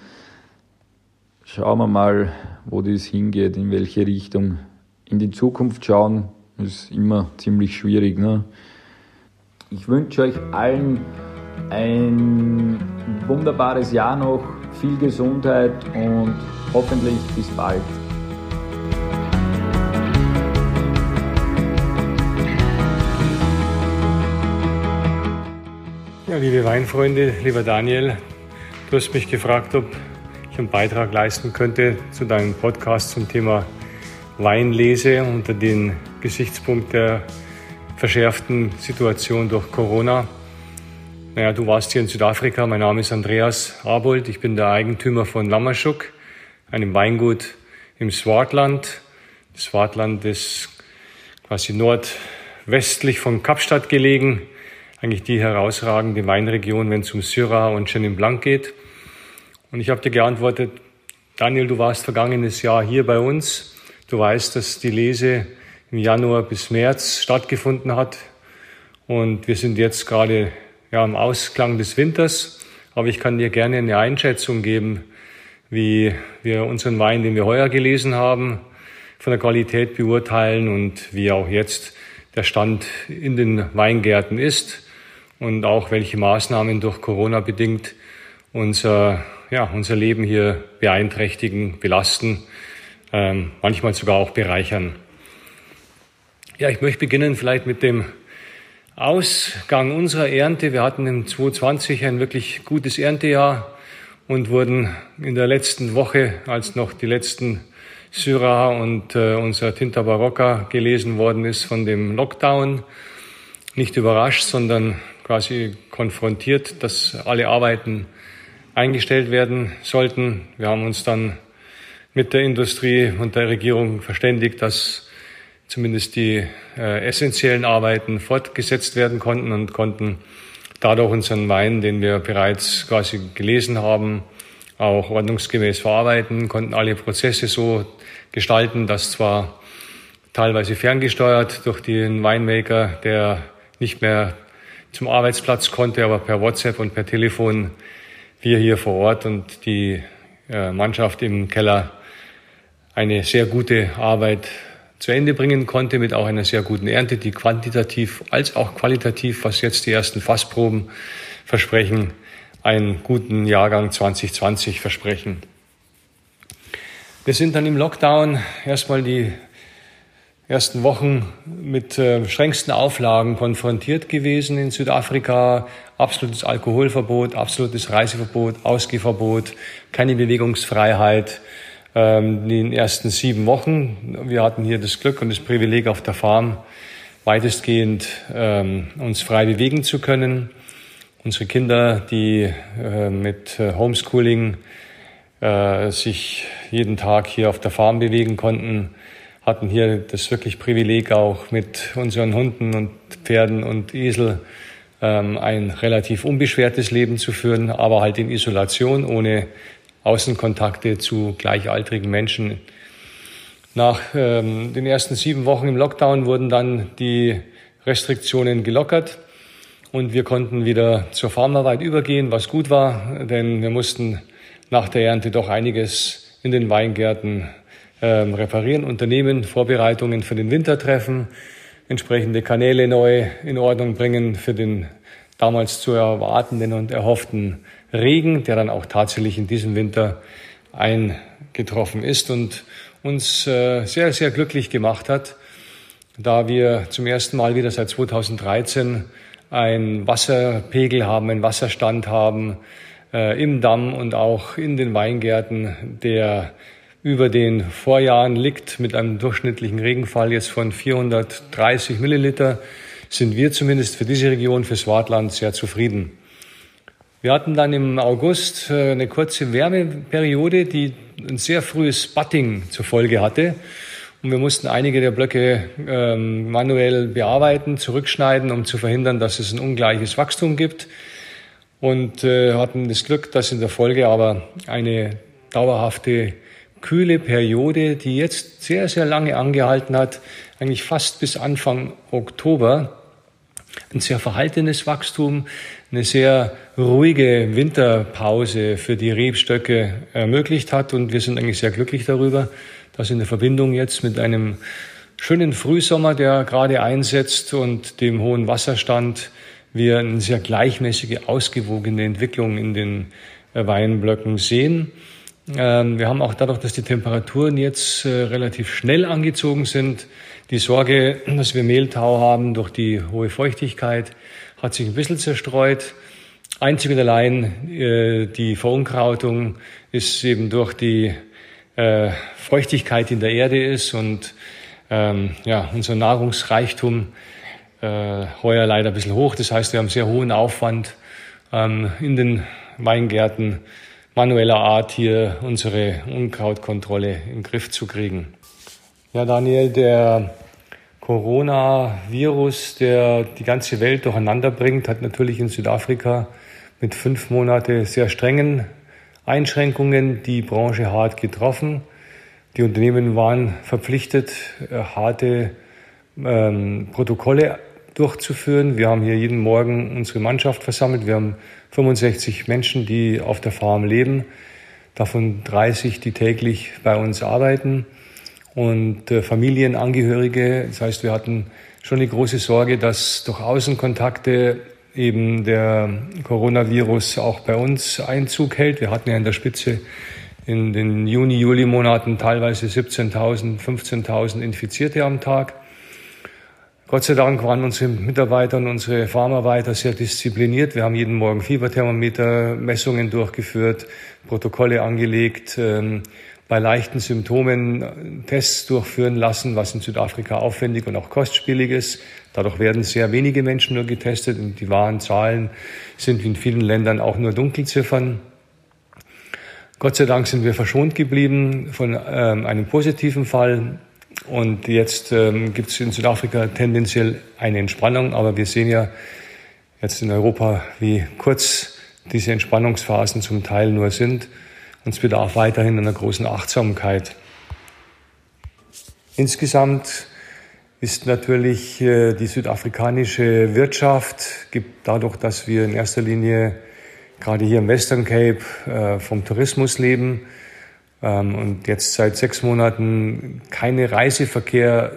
Schauen wir mal, wo das hingeht, in welche Richtung. In die Zukunft schauen ist immer ziemlich schwierig. Ne? Ich wünsche euch allen ein wunderbares Jahr noch, viel Gesundheit und hoffentlich bis bald. Liebe Weinfreunde, lieber Daniel, du hast mich gefragt, ob ich einen Beitrag leisten könnte zu deinem Podcast zum Thema Weinlese unter den Gesichtspunkt der verschärften Situation durch Corona. Naja, du warst hier in Südafrika. Mein Name ist Andreas Abold. Ich bin der Eigentümer von Lammerschuk, einem Weingut im Swartland. Das Swartland ist quasi nordwestlich von Kapstadt gelegen eigentlich die herausragende Weinregion, wenn es um Syrah und Chenin Blanc geht. Und ich habe dir geantwortet, Daniel, du warst vergangenes Jahr hier bei uns. Du weißt, dass die Lese im Januar bis März stattgefunden hat. Und wir sind jetzt gerade ja, im Ausklang des Winters. Aber ich kann dir gerne eine Einschätzung geben, wie wir unseren Wein, den wir heuer gelesen haben, von der Qualität beurteilen und wie auch jetzt der Stand in den Weingärten ist und auch welche Maßnahmen durch Corona bedingt unser, ja, unser Leben hier beeinträchtigen, belasten, ähm, manchmal sogar auch bereichern. Ja, ich möchte beginnen vielleicht mit dem Ausgang unserer Ernte. Wir hatten im 2020 ein wirklich gutes Erntejahr und wurden in der letzten Woche, als noch die letzten Syrah und äh, unser Tinta Barocca gelesen worden ist von dem Lockdown, nicht überrascht, sondern quasi konfrontiert, dass alle Arbeiten eingestellt werden sollten. Wir haben uns dann mit der Industrie und der Regierung verständigt, dass zumindest die äh, essentiellen Arbeiten fortgesetzt werden konnten und konnten dadurch unseren Wein, den wir bereits quasi gelesen haben, auch ordnungsgemäß verarbeiten, konnten alle Prozesse so gestalten, dass zwar teilweise ferngesteuert durch den Winemaker, der nicht mehr zum Arbeitsplatz konnte, aber per WhatsApp und per Telefon wir hier vor Ort und die äh, Mannschaft im Keller eine sehr gute Arbeit zu Ende bringen konnte mit auch einer sehr guten Ernte, die quantitativ als auch qualitativ, was jetzt die ersten Fassproben versprechen, einen guten Jahrgang 2020 versprechen. Wir sind dann im Lockdown erstmal die ersten Wochen mit äh, strengsten Auflagen konfrontiert gewesen in Südafrika. Absolutes Alkoholverbot, absolutes Reiseverbot, Ausgehverbot, keine Bewegungsfreiheit. Ähm, in den ersten sieben Wochen. Wir hatten hier das Glück und das Privileg auf der Farm weitestgehend ähm, uns frei bewegen zu können. Unsere Kinder, die äh, mit äh, Homeschooling äh, sich jeden Tag hier auf der Farm bewegen konnten, hatten hier das wirklich Privileg auch mit unseren Hunden und Pferden und Esel ähm, ein relativ unbeschwertes Leben zu führen, aber halt in Isolation, ohne Außenkontakte zu gleichaltrigen Menschen. Nach ähm, den ersten sieben Wochen im Lockdown wurden dann die Restriktionen gelockert und wir konnten wieder zur Farmarbeit übergehen, was gut war, denn wir mussten nach der Ernte doch einiges in den Weingärten ähm, reparieren, unternehmen, Vorbereitungen für den Wintertreffen, entsprechende Kanäle neu in Ordnung bringen für den damals zu erwartenden und erhofften Regen, der dann auch tatsächlich in diesem Winter eingetroffen ist und uns äh, sehr, sehr glücklich gemacht hat, da wir zum ersten Mal wieder seit 2013 einen Wasserpegel haben, einen Wasserstand haben äh, im Damm und auch in den Weingärten, der über den Vorjahren liegt mit einem durchschnittlichen Regenfall jetzt von 430 Milliliter, sind wir zumindest für diese Region, für Swartland sehr zufrieden. Wir hatten dann im August äh, eine kurze Wärmeperiode, die ein sehr frühes Sputting zur Folge hatte. Und wir mussten einige der Blöcke ähm, manuell bearbeiten, zurückschneiden, um zu verhindern, dass es ein ungleiches Wachstum gibt. Und äh, hatten das Glück, dass in der Folge aber eine dauerhafte kühle Periode, die jetzt sehr, sehr lange angehalten hat, eigentlich fast bis Anfang Oktober. Ein sehr verhaltenes Wachstum, eine sehr ruhige Winterpause für die Rebstöcke ermöglicht hat. Und wir sind eigentlich sehr glücklich darüber, dass in der Verbindung jetzt mit einem schönen Frühsommer, der gerade einsetzt und dem hohen Wasserstand, wir eine sehr gleichmäßige, ausgewogene Entwicklung in den Weinblöcken sehen. Ähm, wir haben auch dadurch, dass die Temperaturen jetzt äh, relativ schnell angezogen sind, die Sorge, dass wir Mehltau haben durch die hohe Feuchtigkeit, hat sich ein bisschen zerstreut. Einzig und allein äh, die Verunkrautung ist eben durch die äh, Feuchtigkeit in der Erde ist und ähm, ja, unser Nahrungsreichtum heuer leider ein bisschen hoch. Das heißt, wir haben sehr hohen Aufwand ähm, in den Weingärten manueller Art hier unsere Unkrautkontrolle in den Griff zu kriegen. Ja, Daniel, der Coronavirus, der die ganze Welt durcheinander bringt, hat natürlich in Südafrika mit fünf Monate sehr strengen Einschränkungen die Branche hart getroffen. Die Unternehmen waren verpflichtet, äh, harte ähm, Protokolle durchzuführen. Wir haben hier jeden Morgen unsere Mannschaft versammelt. Wir haben 65 Menschen, die auf der Farm leben, davon 30, die täglich bei uns arbeiten und äh, Familienangehörige. Das heißt, wir hatten schon die große Sorge, dass durch Außenkontakte eben der Coronavirus auch bei uns Einzug hält. Wir hatten ja in der Spitze in den Juni, Juli-Monaten teilweise 17.000, 15.000 Infizierte am Tag. Gott sei Dank waren unsere Mitarbeiter und unsere Farmarbeiter sehr diszipliniert. Wir haben jeden Morgen Fieberthermometer, Messungen durchgeführt, Protokolle angelegt, ähm, bei leichten Symptomen Tests durchführen lassen, was in Südafrika aufwendig und auch kostspielig ist. Dadurch werden sehr wenige Menschen nur getestet und die wahren Zahlen sind in vielen Ländern auch nur Dunkelziffern. Gott sei Dank sind wir verschont geblieben von ähm, einem positiven Fall. Und jetzt ähm, gibt es in Südafrika tendenziell eine Entspannung, aber wir sehen ja jetzt in Europa, wie kurz diese Entspannungsphasen zum Teil nur sind. Und es bedarf weiterhin einer großen Achtsamkeit. Insgesamt ist natürlich äh, die südafrikanische Wirtschaft, gibt dadurch, dass wir in erster Linie gerade hier im Western Cape äh, vom Tourismus leben und jetzt seit sechs Monaten keine Reiseverkehr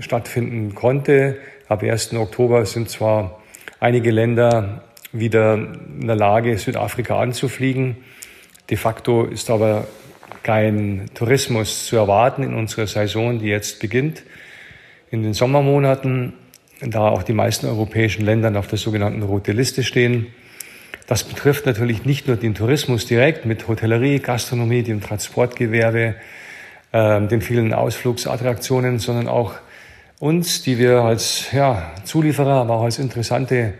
stattfinden konnte. Ab 1. Oktober sind zwar einige Länder wieder in der Lage, Südafrika anzufliegen. De facto ist aber kein Tourismus zu erwarten in unserer Saison, die jetzt beginnt. In den Sommermonaten, da auch die meisten europäischen Länder auf der sogenannten Rote Liste stehen, das betrifft natürlich nicht nur den Tourismus direkt mit Hotellerie, Gastronomie, dem Transportgewerbe, äh, den vielen Ausflugsattraktionen, sondern auch uns, die wir als ja, Zulieferer, aber auch als interessante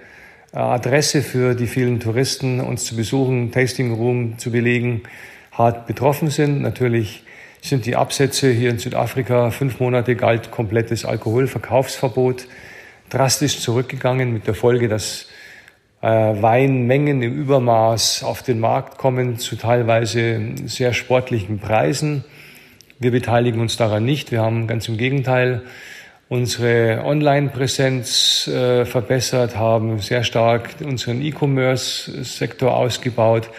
äh, Adresse für die vielen Touristen, uns zu besuchen, Tasting Room zu belegen, hart betroffen sind. Natürlich sind die Absätze hier in Südafrika fünf Monate galt komplettes Alkoholverkaufsverbot drastisch zurückgegangen mit der Folge, dass Weinmengen im Übermaß auf den Markt kommen zu teilweise sehr sportlichen Preisen. Wir beteiligen uns daran nicht. Wir haben ganz im Gegenteil unsere Online-Präsenz äh, verbessert, haben sehr stark unseren E-Commerce-Sektor ausgebaut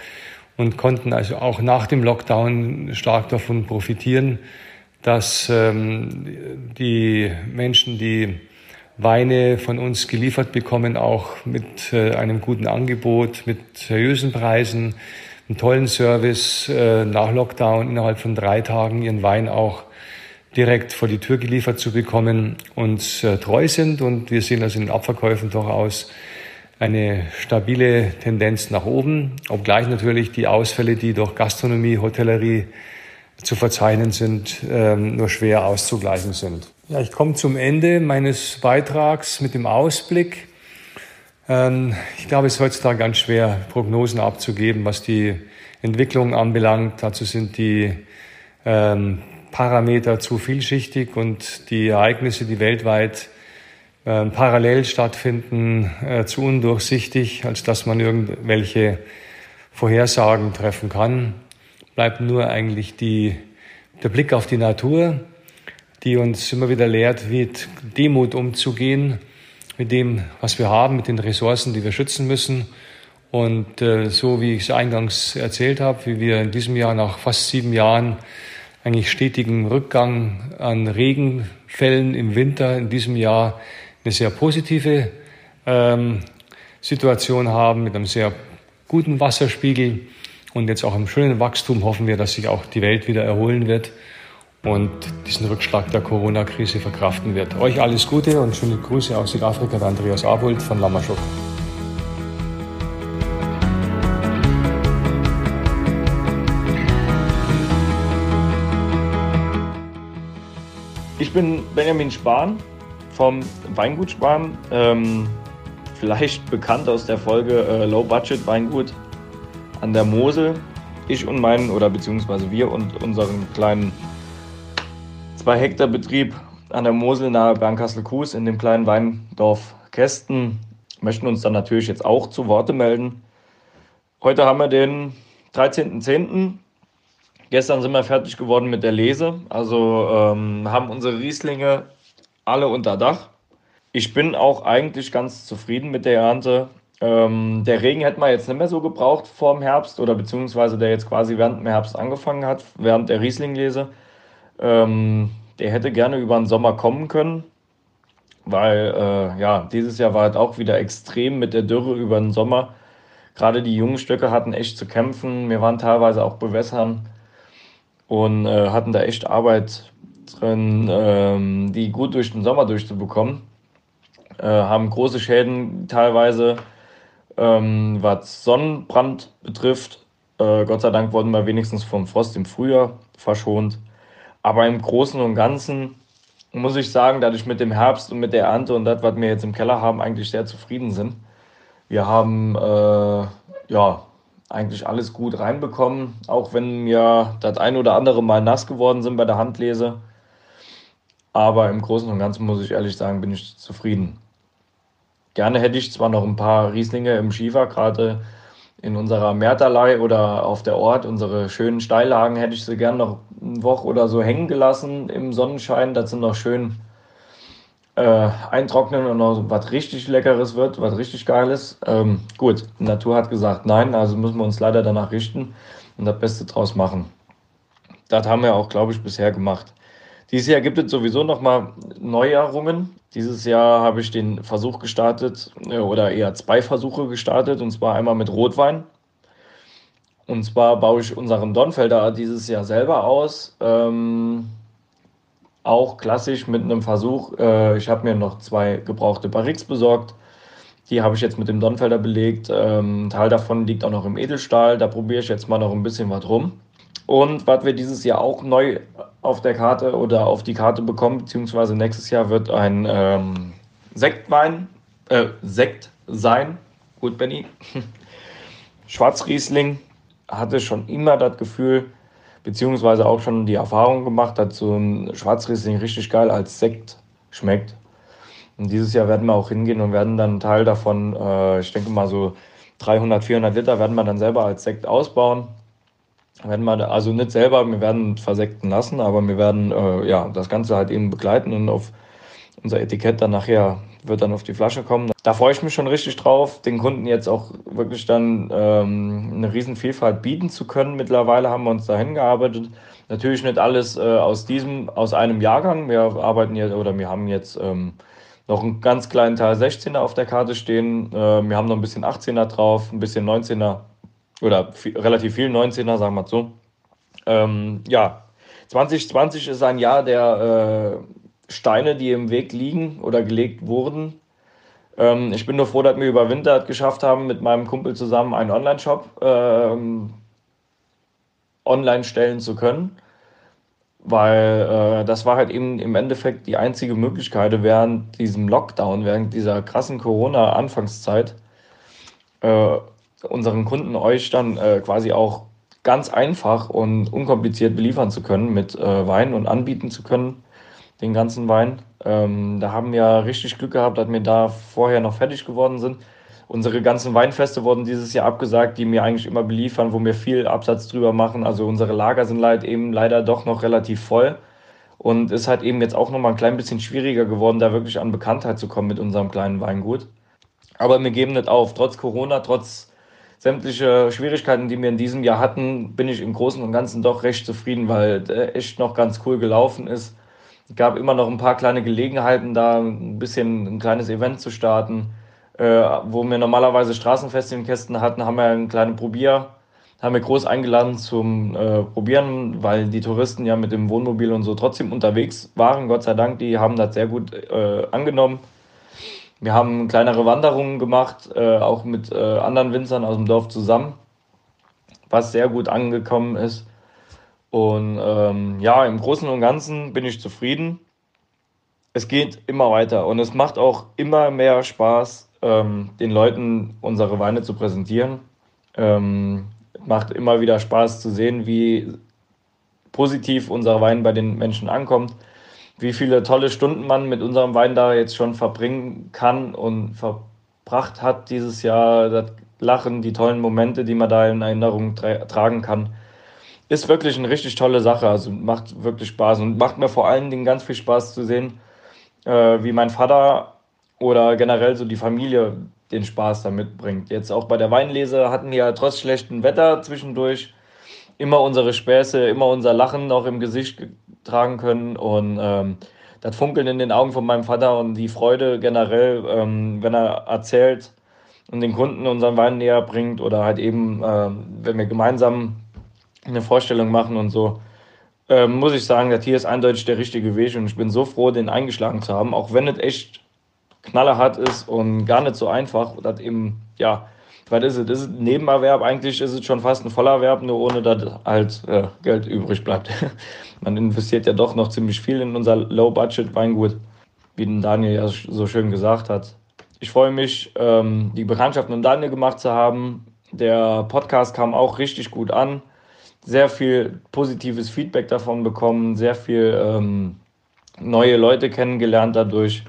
und konnten also auch nach dem Lockdown stark davon profitieren, dass ähm, die Menschen, die Weine von uns geliefert bekommen, auch mit äh, einem guten Angebot, mit seriösen Preisen, einem tollen Service äh, nach Lockdown innerhalb von drei Tagen ihren Wein auch direkt vor die Tür geliefert zu bekommen, uns äh, treu sind. Und wir sehen also in den Abverkäufen durchaus eine stabile Tendenz nach oben, obgleich natürlich die Ausfälle, die durch Gastronomie, Hotellerie zu verzeichnen sind, ähm, nur schwer auszugleichen sind. Ja, ich komme zum Ende meines Beitrags mit dem Ausblick. Ähm, ich glaube, es ist heutzutage ganz schwer, Prognosen abzugeben, was die Entwicklung anbelangt. Dazu sind die ähm, Parameter zu vielschichtig und die Ereignisse, die weltweit ähm, parallel stattfinden, äh, zu undurchsichtig, als dass man irgendwelche Vorhersagen treffen kann. Bleibt nur eigentlich die, der Blick auf die Natur die uns immer wieder lehrt, mit Demut umzugehen, mit dem, was wir haben, mit den Ressourcen, die wir schützen müssen. Und äh, so wie ich es eingangs erzählt habe, wie wir in diesem Jahr nach fast sieben Jahren eigentlich stetigen Rückgang an Regenfällen im Winter in diesem Jahr eine sehr positive ähm, Situation haben mit einem sehr guten Wasserspiegel und jetzt auch im schönen Wachstum hoffen wir, dass sich auch die Welt wieder erholen wird und diesen Rückschlag der Corona-Krise verkraften wird. Euch alles Gute und schöne Grüße aus Südafrika, der Andreas Abold von Lamaschok. Ich bin Benjamin Spahn vom Weingut Spahn, ähm, vielleicht bekannt aus der Folge äh, Low Budget Weingut an der Mosel. Ich und meinen, oder beziehungsweise wir und unseren kleinen zwei Hektar Betrieb an der Mosel nahe Bernkastel-Kues in dem kleinen Weindorf Kästen möchten uns dann natürlich jetzt auch zu Worte melden. Heute haben wir den 13.10. Gestern sind wir fertig geworden mit der Lese. Also ähm, haben unsere Rieslinge alle unter Dach. Ich bin auch eigentlich ganz zufrieden mit der Ernte. Ähm, der Regen hätte man jetzt nicht mehr so gebraucht vor dem Herbst oder beziehungsweise der jetzt quasi während dem Herbst angefangen hat, während der Rieslinglese. Ähm, der hätte gerne über den Sommer kommen können, weil äh, ja, dieses Jahr war halt auch wieder extrem mit der Dürre über den Sommer. Gerade die jungen Stöcke hatten echt zu kämpfen. Wir waren teilweise auch bewässern und äh, hatten da echt Arbeit drin, ähm, die gut durch den Sommer durchzubekommen. Äh, haben große Schäden teilweise ähm, was Sonnenbrand betrifft, äh, Gott sei Dank wurden wir wenigstens vom Frost im Frühjahr verschont. Aber im Großen und Ganzen muss ich sagen, dass ich mit dem Herbst und mit der Ernte und das, was wir jetzt im Keller haben, eigentlich sehr zufrieden sind. Wir haben äh, ja eigentlich alles gut reinbekommen, auch wenn wir das ein oder andere Mal nass geworden sind bei der Handlese. Aber im Großen und Ganzen muss ich ehrlich sagen, bin ich zufrieden. Gerne hätte ich zwar noch ein paar Rieslinge im Schiefer, gerade in unserer Mehrtalei oder auf der Ort, unsere schönen Steillagen, hätte ich sie gerne noch eine Woche oder so hängen gelassen im Sonnenschein, dass sie noch schön äh, eintrocknen und noch was richtig Leckeres wird, was richtig Geiles. Ähm, gut, die Natur hat gesagt nein, also müssen wir uns leider danach richten und das Beste draus machen. Das haben wir auch, glaube ich, bisher gemacht. Dieses Jahr gibt es sowieso nochmal Neuerungen. Dieses Jahr habe ich den Versuch gestartet, äh, oder eher zwei Versuche gestartet, und zwar einmal mit Rotwein. Und zwar baue ich unseren Donfelder dieses Jahr selber aus. Ähm, auch klassisch mit einem Versuch. Äh, ich habe mir noch zwei gebrauchte Barriques besorgt. Die habe ich jetzt mit dem Donfelder belegt. Ähm, ein Teil davon liegt auch noch im Edelstahl. Da probiere ich jetzt mal noch ein bisschen was rum. Und was wir dieses Jahr auch neu auf der Karte oder auf die Karte bekommen, beziehungsweise nächstes Jahr wird ein ähm, Sektwein, äh, Sekt sein. Gut, Benny. Schwarzriesling hatte schon immer das Gefühl, beziehungsweise auch schon die Erfahrung gemacht, dass so ein Schwarzriesling richtig geil als Sekt schmeckt. Und dieses Jahr werden wir auch hingehen und werden dann einen Teil davon, äh, ich denke mal so 300, 400 Liter, werden wir dann selber als Sekt ausbauen werden wir also nicht selber, wir werden versekten lassen, aber wir werden äh, ja das Ganze halt eben begleiten und auf unser Etikett dann nachher wird dann auf die Flasche kommen. Da freue ich mich schon richtig drauf, den Kunden jetzt auch wirklich dann ähm, eine riesen Vielfalt bieten zu können. Mittlerweile haben wir uns dahin gearbeitet. Natürlich nicht alles äh, aus diesem, aus einem Jahrgang. Wir arbeiten jetzt oder wir haben jetzt ähm, noch einen ganz kleinen Teil 16er auf der Karte stehen. Äh, wir haben noch ein bisschen 18er drauf, ein bisschen 19er oder viel, relativ viel 19er, sagen wir mal so. Ähm, ja, 2020 ist ein Jahr der äh, Steine, die im Weg liegen oder gelegt wurden. Ähm, ich bin nur froh, dass wir über Winter geschafft haben, mit meinem Kumpel zusammen einen Online-Shop ähm, online stellen zu können. Weil äh, das war halt eben im Endeffekt die einzige Möglichkeit während diesem Lockdown, während dieser krassen Corona-Anfangszeit, äh, unseren Kunden euch dann äh, quasi auch ganz einfach und unkompliziert beliefern zu können mit äh, Wein und anbieten zu können, den ganzen Wein. Ähm, da haben wir richtig Glück gehabt, dass wir da vorher noch fertig geworden sind. Unsere ganzen Weinfeste wurden dieses Jahr abgesagt, die wir eigentlich immer beliefern, wo wir viel Absatz drüber machen. Also unsere Lager sind leid, eben leider doch noch relativ voll. Und es hat eben jetzt auch noch mal ein klein bisschen schwieriger geworden, da wirklich an Bekanntheit zu kommen mit unserem kleinen Weingut. Aber wir geben nicht auf. Trotz Corona, trotz sämtliche Schwierigkeiten, die wir in diesem Jahr hatten, bin ich im Großen und Ganzen doch recht zufrieden, weil der echt noch ganz cool gelaufen ist. Es gab immer noch ein paar kleine Gelegenheiten, da ein bisschen ein kleines Event zu starten. Äh, wo wir normalerweise Straßenfeste in Kästen hatten, haben wir einen kleinen Probier, haben wir groß eingeladen zum äh, Probieren, weil die Touristen ja mit dem Wohnmobil und so trotzdem unterwegs waren. Gott sei Dank, die haben das sehr gut äh, angenommen. Wir haben kleinere Wanderungen gemacht, äh, auch mit äh, anderen Winzern aus dem Dorf zusammen, was sehr gut angekommen ist. Und ähm, ja, im Großen und Ganzen bin ich zufrieden. Es geht immer weiter und es macht auch immer mehr Spaß, ähm, den Leuten unsere Weine zu präsentieren. Ähm, macht immer wieder Spaß zu sehen, wie positiv unser Wein bei den Menschen ankommt wie viele tolle Stunden man mit unserem Wein da jetzt schon verbringen kann und verbracht hat dieses Jahr, das Lachen, die tollen Momente, die man da in Erinnerung tra tragen kann. Ist wirklich eine richtig tolle Sache. Also macht wirklich Spaß und macht mir vor allen Dingen ganz viel Spaß zu sehen, äh, wie mein Vater oder generell so die Familie den Spaß damit bringt. Jetzt auch bei der Weinlese hatten wir ja trotz schlechtem Wetter zwischendurch immer unsere Späße, immer unser Lachen noch im Gesicht tragen können und ähm, das Funkeln in den Augen von meinem Vater und die Freude generell, ähm, wenn er erzählt und den Kunden unseren Wein näher bringt oder halt eben, ähm, wenn wir gemeinsam eine Vorstellung machen und so, ähm, muss ich sagen, das hier ist eindeutig der richtige Weg und ich bin so froh, den eingeschlagen zu haben, auch wenn es echt knallerhart ist und gar nicht so einfach. Das eben, ja, was ist es? Ist es ein Nebenerwerb? Eigentlich ist es schon fast ein Vollerwerb, nur ohne dass halt äh, Geld übrig bleibt. Man investiert ja doch noch ziemlich viel in unser Low-Budget-Weingut, wie Daniel ja so schön gesagt hat. Ich freue mich, ähm, die Bekanntschaft mit Daniel gemacht zu haben. Der Podcast kam auch richtig gut an. Sehr viel positives Feedback davon bekommen, sehr viel ähm, neue Leute kennengelernt dadurch.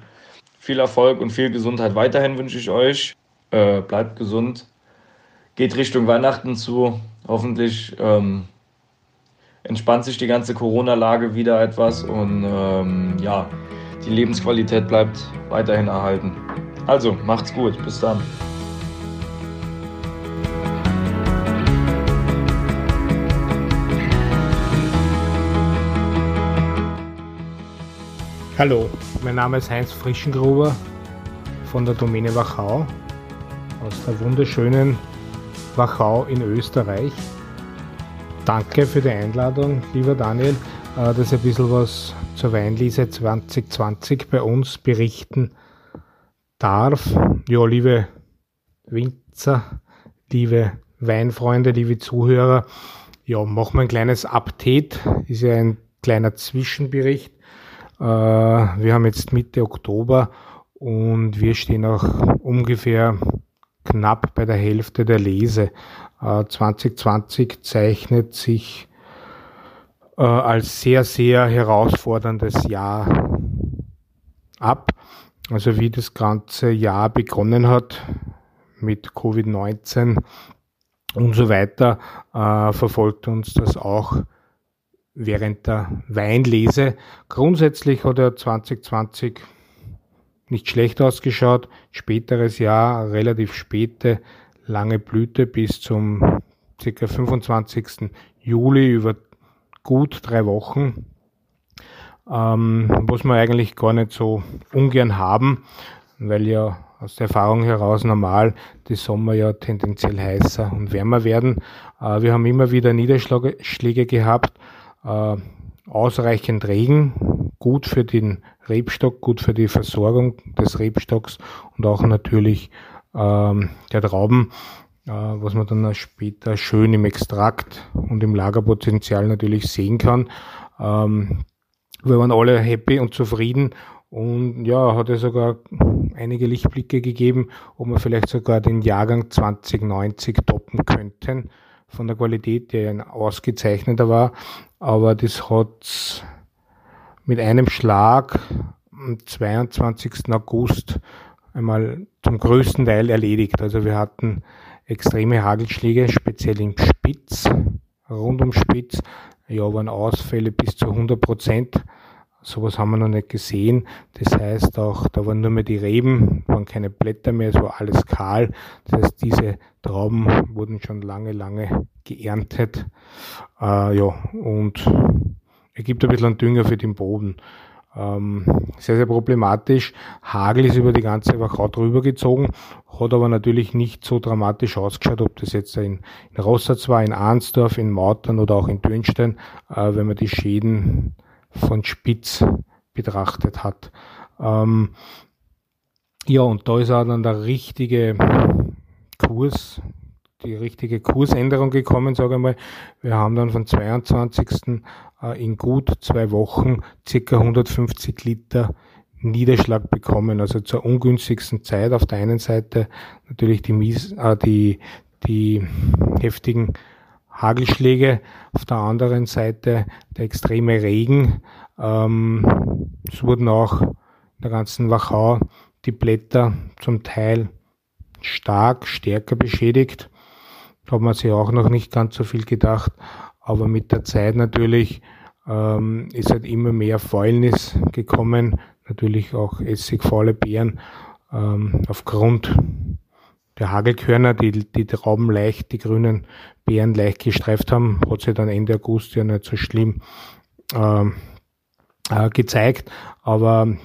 Viel Erfolg und viel Gesundheit weiterhin wünsche ich euch. Äh, bleibt gesund. Geht Richtung Weihnachten zu. Hoffentlich ähm, entspannt sich die ganze Corona-Lage wieder etwas und ähm, ja, die Lebensqualität bleibt weiterhin erhalten. Also, macht's gut. Bis dann. Hallo, mein Name ist Heinz Frischengruber von der Domäne Wachau aus der wunderschönen Wachau in Österreich. Danke für die Einladung, lieber Daniel, äh, dass ich ein bisschen was zur Weinlese 2020 bei uns berichten darf. Ja, liebe Winzer, liebe Weinfreunde, liebe Zuhörer, ja, machen wir ein kleines Update. Ist ja ein kleiner Zwischenbericht äh, wir haben jetzt Mitte Oktober und wir stehen auch ungefähr knapp bei der Hälfte der Lese. 2020 äh, zeichnet sich äh, als sehr, sehr herausforderndes Jahr ab. Also wie das ganze Jahr begonnen hat mit Covid-19 und so weiter, verfolgt uns das auch während der Weinlese. Grundsätzlich hat er 2020 nicht schlecht ausgeschaut. Späteres Jahr, relativ späte, lange Blüte bis zum ca. 25. Juli über gut drei Wochen. Ähm, was wir eigentlich gar nicht so ungern haben, weil ja aus der Erfahrung heraus normal die Sommer ja tendenziell heißer und wärmer werden. Äh, wir haben immer wieder Niederschläge gehabt äh, ausreichend Regen, gut für den Rebstock, gut für die Versorgung des Rebstocks und auch natürlich ähm, der Trauben, äh, was man dann später schön im Extrakt und im Lagerpotenzial natürlich sehen kann. Ähm, wir waren alle happy und zufrieden und ja, hat er sogar einige Lichtblicke gegeben, ob wir vielleicht sogar den Jahrgang 2090 toppen könnten von der Qualität, der ein ausgezeichneter war. Aber das hat mit einem Schlag am 22. August einmal zum größten Teil erledigt. Also wir hatten extreme Hagelschläge, speziell im Spitz, rund um Spitz. Ja, waren Ausfälle bis zu 100 Prozent. Sowas haben wir noch nicht gesehen. Das heißt auch, da waren nur mehr die Reben, waren keine Blätter mehr, es war alles kahl. Das heißt, diese Trauben wurden schon lange, lange geerntet. Äh, ja, und ergibt ein bisschen Dünger für den Boden. Ähm, sehr, sehr problematisch. Hagel ist über die ganze Wachau drüber gezogen, hat aber natürlich nicht so dramatisch ausgeschaut, ob das jetzt in, in Rossatz war, in Arnsdorf, in Mautern oder auch in Dürnstein, äh, wenn man die Schäden von Spitz betrachtet hat. Ähm, ja, und da ist auch dann der richtige Kurs, die richtige Kursänderung gekommen, sage ich mal. Wir haben dann von 22. Äh, in gut zwei Wochen circa 150 Liter Niederschlag bekommen, also zur ungünstigsten Zeit. Auf der einen Seite natürlich die, Mies, äh, die, die heftigen Hagelschläge, auf der anderen Seite der extreme Regen. Ähm, es wurden auch in der ganzen Wachau die Blätter zum Teil stark, stärker beschädigt. Hat man sich auch noch nicht ganz so viel gedacht. Aber mit der Zeit natürlich ähm, ist halt immer mehr Fäulnis gekommen. Natürlich auch essigfaule Beeren ähm, aufgrund der Hagelkörner, die die Trauben leicht, die grünen Beeren leicht gestreift haben, hat sich dann Ende August ja nicht so schlimm ähm, äh, gezeigt. Aber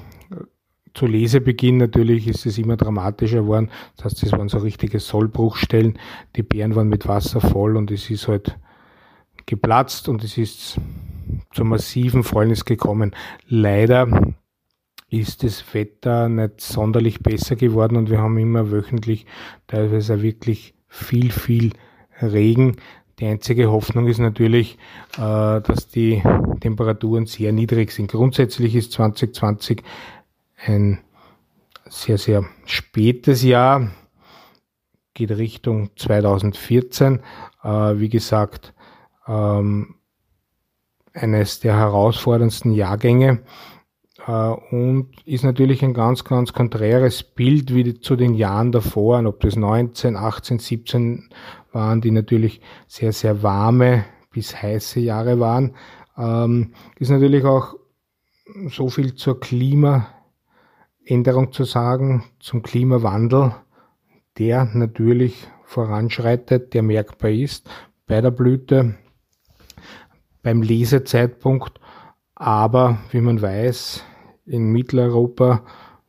zu Lesebeginn natürlich ist es immer dramatischer geworden. Das heißt, es waren so richtige Sollbruchstellen. Die Beeren waren mit Wasser voll und es ist halt geplatzt und es ist zu massiven Fäulnis gekommen. Leider ist das Wetter nicht sonderlich besser geworden und wir haben immer wöchentlich teilweise wirklich viel, viel Regen. Die einzige Hoffnung ist natürlich, äh, dass die Temperaturen sehr niedrig sind. Grundsätzlich ist 2020 ein sehr, sehr spätes Jahr, geht Richtung 2014. Äh, wie gesagt, ähm, eines der herausforderndsten Jahrgänge äh, und ist natürlich ein ganz, ganz konträres Bild wie zu den Jahren davor, ob das 19, 18, 17 waren, die natürlich sehr, sehr warme bis heiße Jahre waren. Ähm, ist natürlich auch so viel zur Klimaänderung zu sagen, zum Klimawandel, der natürlich voranschreitet, der merkbar ist bei der Blüte, beim Lesezeitpunkt. Aber wie man weiß, in Mitteleuropa,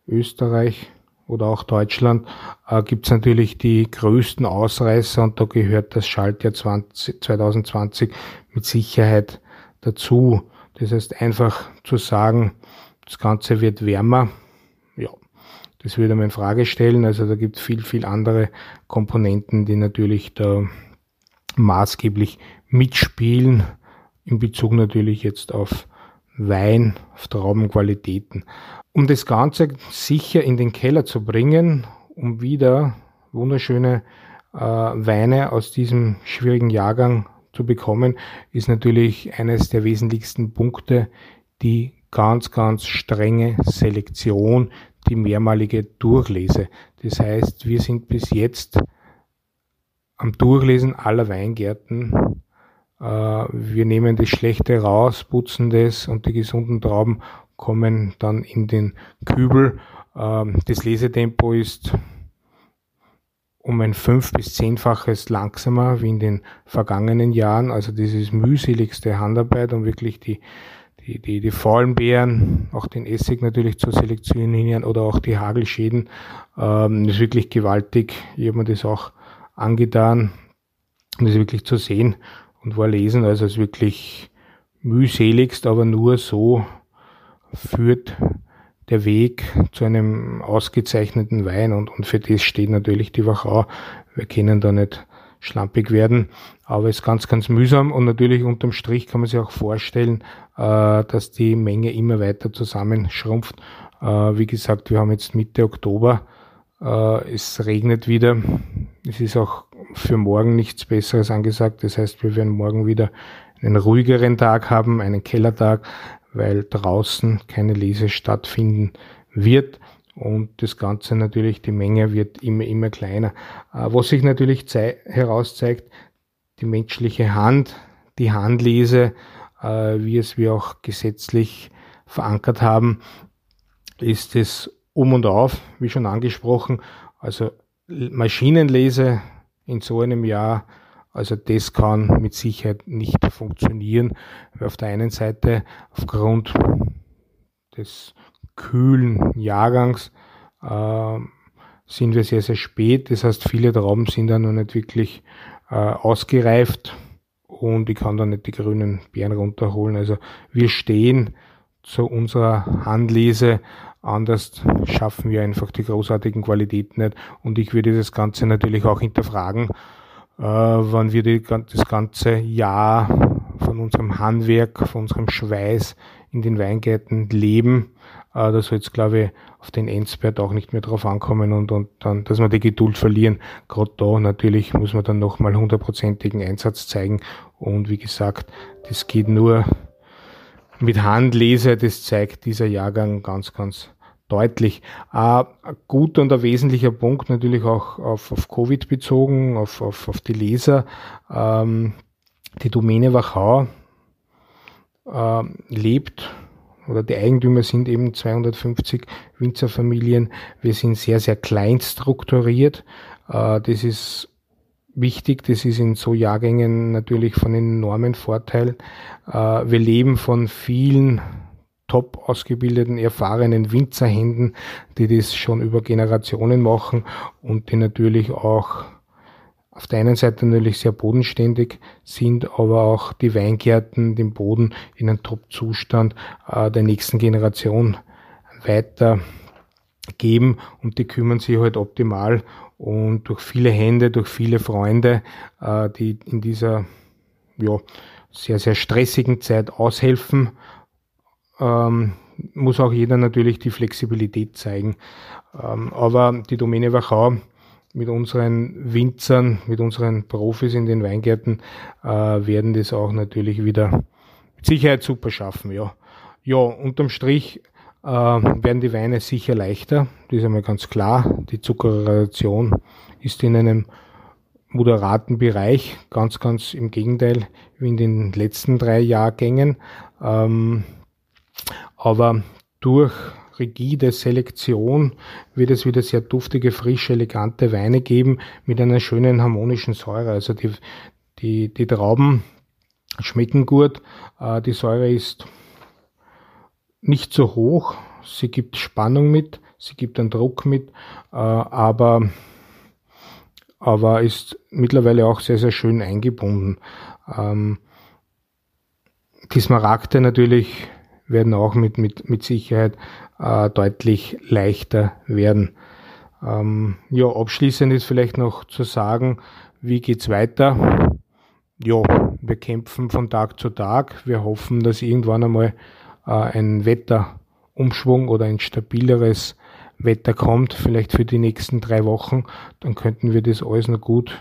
Österreich oder auch Deutschland äh, gibt es natürlich die größten Ausreißer und da gehört das Schaltjahr 20, 2020 mit Sicherheit dazu. Das heißt einfach zu sagen, das Ganze wird wärmer, das würde man in Frage stellen. Also da gibt es viel, viel andere Komponenten, die natürlich da maßgeblich mitspielen in Bezug natürlich jetzt auf Wein, auf Traubenqualitäten. Um das Ganze sicher in den Keller zu bringen, um wieder wunderschöne äh, Weine aus diesem schwierigen Jahrgang zu bekommen, ist natürlich eines der wesentlichsten Punkte die ganz, ganz strenge Selektion, die mehrmalige Durchlese. Das heißt, wir sind bis jetzt am Durchlesen aller Weingärten äh, wir nehmen das Schlechte raus, putzen das und die gesunden Trauben kommen dann in den Kübel. Ähm, das Lesetempo ist um ein fünf- bis zehnfaches langsamer wie in den vergangenen Jahren. Also das ist mühseligste Handarbeit, um wirklich die, die, die, die faulen Beeren, auch den Essig natürlich zu selektionieren oder auch die Hagelschäden. Ähm, ist wirklich gewaltig. Ich habe mir das auch angetan, um das wirklich zu sehen und war lesen, also es wirklich mühseligst, aber nur so führt der Weg zu einem ausgezeichneten Wein und, und für das steht natürlich die Wachau. Wir können da nicht schlampig werden, aber es ist ganz, ganz mühsam und natürlich unterm Strich kann man sich auch vorstellen, äh, dass die Menge immer weiter zusammenschrumpft. Äh, wie gesagt, wir haben jetzt Mitte Oktober, äh, es regnet wieder, es ist auch für morgen nichts Besseres angesagt. Das heißt, wir werden morgen wieder einen ruhigeren Tag haben, einen Kellertag, weil draußen keine Lese stattfinden wird. Und das Ganze natürlich, die Menge wird immer, immer kleiner. Äh, was sich natürlich herauszeigt, die menschliche Hand, die Handlese, äh, wie es wir auch gesetzlich verankert haben, ist es um und auf, wie schon angesprochen. Also Maschinenlese in so einem Jahr. Also das kann mit Sicherheit nicht funktionieren, auf der einen Seite aufgrund des kühlen Jahrgangs äh, sind wir sehr, sehr spät. Das heißt, viele Trauben sind dann noch nicht wirklich äh, ausgereift und ich kann da nicht die grünen Beeren runterholen. Also wir stehen zu unserer Handlese Anders schaffen wir einfach die großartigen Qualitäten nicht. Und ich würde das Ganze natürlich auch hinterfragen, äh, wann wir die, das ganze Jahr von unserem Handwerk, von unserem Schweiß in den Weingärten leben. Äh, da soll es, glaube ich, auf den Endspurt auch nicht mehr drauf ankommen und, und dann, dass wir die Geduld verlieren. Gerade da natürlich muss man dann nochmal hundertprozentigen Einsatz zeigen. Und wie gesagt, das geht nur mit Handlese, das zeigt dieser Jahrgang ganz, ganz deutlich. Äh, guter und ein wesentlicher Punkt natürlich auch auf, auf Covid bezogen, auf, auf, auf die Leser. Ähm, die Domäne Wachau äh, lebt oder die Eigentümer sind eben 250 Winzerfamilien. Wir sind sehr, sehr klein strukturiert. Äh, das ist wichtig. Das ist in so Jahrgängen natürlich von enormen Vorteil. Äh, wir leben von vielen top ausgebildeten, erfahrenen Winzerhänden, die das schon über Generationen machen und die natürlich auch auf der einen Seite natürlich sehr bodenständig sind, aber auch die Weingärten den Boden in einen Top-Zustand äh, der nächsten Generation weitergeben und die kümmern sich halt optimal und durch viele Hände, durch viele Freunde, äh, die in dieser ja, sehr, sehr stressigen Zeit aushelfen, ähm, muss auch jeder natürlich die Flexibilität zeigen. Ähm, aber die Domäne Wachau mit unseren Winzern, mit unseren Profis in den Weingärten äh, werden das auch natürlich wieder mit Sicherheit super schaffen. Ja, ja unterm Strich äh, werden die Weine sicher leichter. Das ist einmal ganz klar. Die Zuckerrelation ist in einem moderaten Bereich, ganz, ganz im Gegenteil wie in den letzten drei Jahrgängen. Ähm, aber durch rigide Selektion wird es wieder sehr duftige, frische, elegante Weine geben mit einer schönen harmonischen Säure. Also die, die, die Trauben schmecken gut, äh, die Säure ist nicht so hoch, sie gibt Spannung mit, sie gibt einen Druck mit, äh, aber, aber ist mittlerweile auch sehr, sehr schön eingebunden. Ähm, die Smaragde natürlich werden auch mit, mit, mit Sicherheit äh, deutlich leichter werden. Ähm, ja, abschließend ist vielleicht noch zu sagen, wie geht's weiter? Ja, wir kämpfen von Tag zu Tag. Wir hoffen, dass irgendwann einmal äh, ein Wetterumschwung oder ein stabileres Wetter kommt, vielleicht für die nächsten drei Wochen. Dann könnten wir das alles noch gut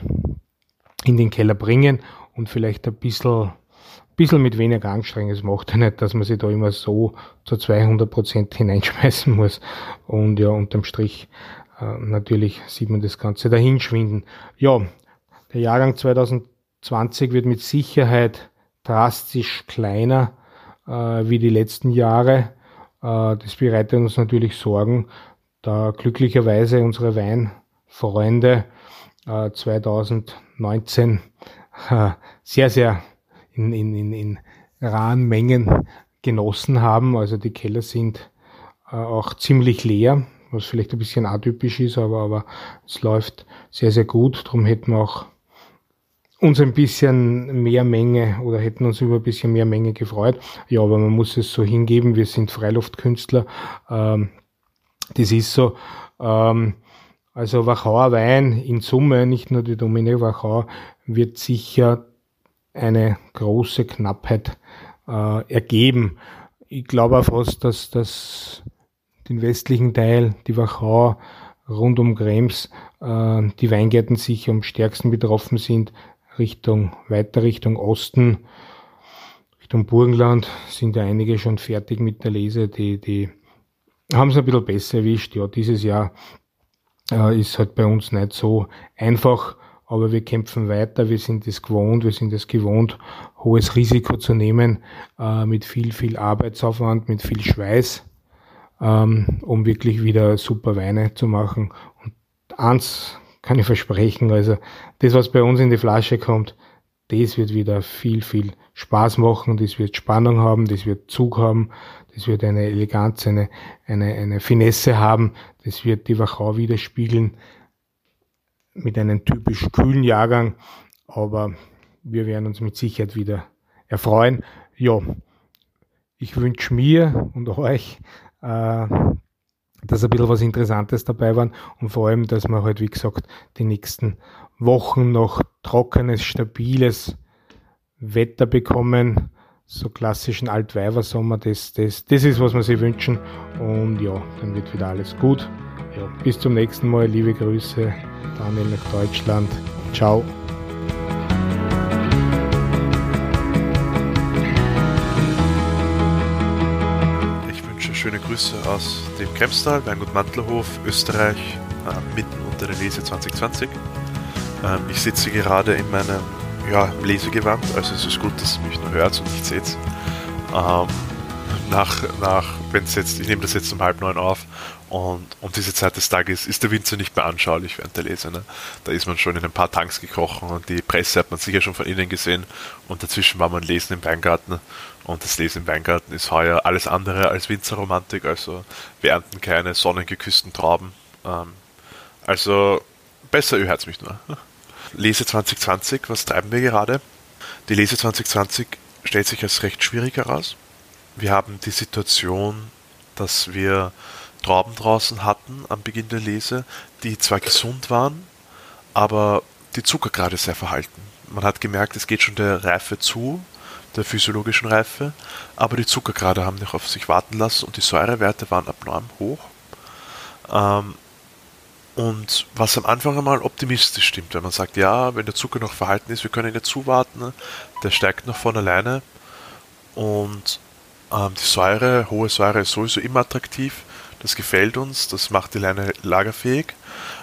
in den Keller bringen und vielleicht ein bisschen bisschen mit weniger Anstrengung. Es macht ja nicht, dass man sich da immer so zu 200 Prozent hineinschmeißen muss. Und ja, unterm Strich äh, natürlich sieht man das Ganze dahinschwinden. Ja, der Jahrgang 2020 wird mit Sicherheit drastisch kleiner äh, wie die letzten Jahre. Äh, das bereitet uns natürlich Sorgen, da glücklicherweise unsere Weinfreunde äh, 2019 äh, sehr, sehr in, in, in, in raren Mengen genossen haben. Also die Keller sind äh, auch ziemlich leer, was vielleicht ein bisschen atypisch ist, aber, aber es läuft sehr, sehr gut. Darum hätten wir auch uns ein bisschen mehr Menge oder hätten uns über ein bisschen mehr Menge gefreut. Ja, aber man muss es so hingeben, wir sind Freiluftkünstler. Ähm, das ist so. Ähm, also Wachauer Wein in Summe, nicht nur die Dominik Wachau, wird sicher eine große Knappheit äh, ergeben. Ich glaube auch fast, dass das den westlichen Teil, die Wachau rund um Krems, äh, die Weingärten sicher am stärksten betroffen sind. Richtung, weiter Richtung Osten, Richtung Burgenland sind ja einige schon fertig mit der Lese, die, die haben es ein bisschen besser erwischt. Ja, dieses Jahr äh, ist halt bei uns nicht so einfach aber wir kämpfen weiter, wir sind es gewohnt, wir sind es gewohnt, hohes Risiko zu nehmen, äh, mit viel, viel Arbeitsaufwand, mit viel Schweiß, ähm, um wirklich wieder super Weine zu machen. Und eins kann ich versprechen, also das, was bei uns in die Flasche kommt, das wird wieder viel, viel Spaß machen, das wird Spannung haben, das wird Zug haben, das wird eine Eleganz, eine, eine, eine Finesse haben, das wird die Wachau widerspiegeln, mit einem typisch kühlen Jahrgang, aber wir werden uns mit Sicherheit wieder erfreuen. Ja, ich wünsche mir und euch, äh, dass ein bisschen was Interessantes dabei war und vor allem, dass wir halt, wie gesagt, die nächsten Wochen noch trockenes, stabiles Wetter bekommen. So klassischen Altweibersommer, das, das, das ist, was wir sich wünschen. Und ja, dann wird wieder alles gut. Bis zum nächsten Mal. Liebe Grüße. Daniel nach Deutschland. Ciao. Ich wünsche schön schöne Grüße aus dem Kremstal, Weingut Mantlerhof, Österreich, äh, mitten unter der Lese 2020. Ähm, ich sitze gerade in meinem ja, Lesegewand, also es ist gut, dass ihr mich nur hört und nicht seht. Ähm, nach, nach, wenn es jetzt, ich nehme das jetzt um halb neun auf und um diese Zeit des Tages ist der Winzer nicht mehr anschaulich während der Lese. Ne? Da ist man schon in ein paar Tanks gekrochen und die Presse hat man sicher schon von innen gesehen und dazwischen war man lesen im Weingarten und das Lesen im Weingarten ist heuer alles andere als Winzerromantik, also wir ernten keine sonnengeküssten Trauben. Ähm, also besser, hört mich nur. Lese 2020, was treiben wir gerade? Die Lese 2020 stellt sich als recht schwierig heraus. Wir haben die Situation, dass wir Trauben draußen hatten am Beginn der Lese, die zwar gesund waren, aber die Zuckergrade sehr verhalten. Man hat gemerkt, es geht schon der Reife zu, der physiologischen Reife, aber die Zuckergrade haben noch auf sich warten lassen und die Säurewerte waren abnorm hoch. Ähm, und was am Anfang einmal optimistisch stimmt, wenn man sagt, ja, wenn der Zucker noch verhalten ist, wir können ihn zuwarten, der steigt noch von alleine und die Säure, hohe Säure ist sowieso immer attraktiv, das gefällt uns, das macht die Leine lagerfähig.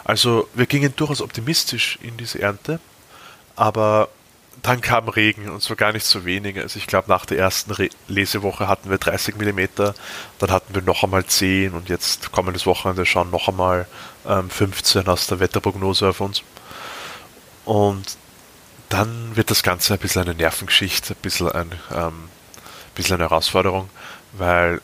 Also wir gingen durchaus optimistisch in diese Ernte, aber dann kam Regen und zwar gar nicht so wenig. Also ich glaube, nach der ersten Re Lesewoche hatten wir 30 mm, dann hatten wir noch einmal 10 und jetzt kommendes Wochenende schauen noch einmal ähm, 15 aus der Wetterprognose auf uns. Und dann wird das Ganze ein bisschen eine Nervengeschichte, ein bisschen, ein, ähm, bisschen eine Herausforderung, weil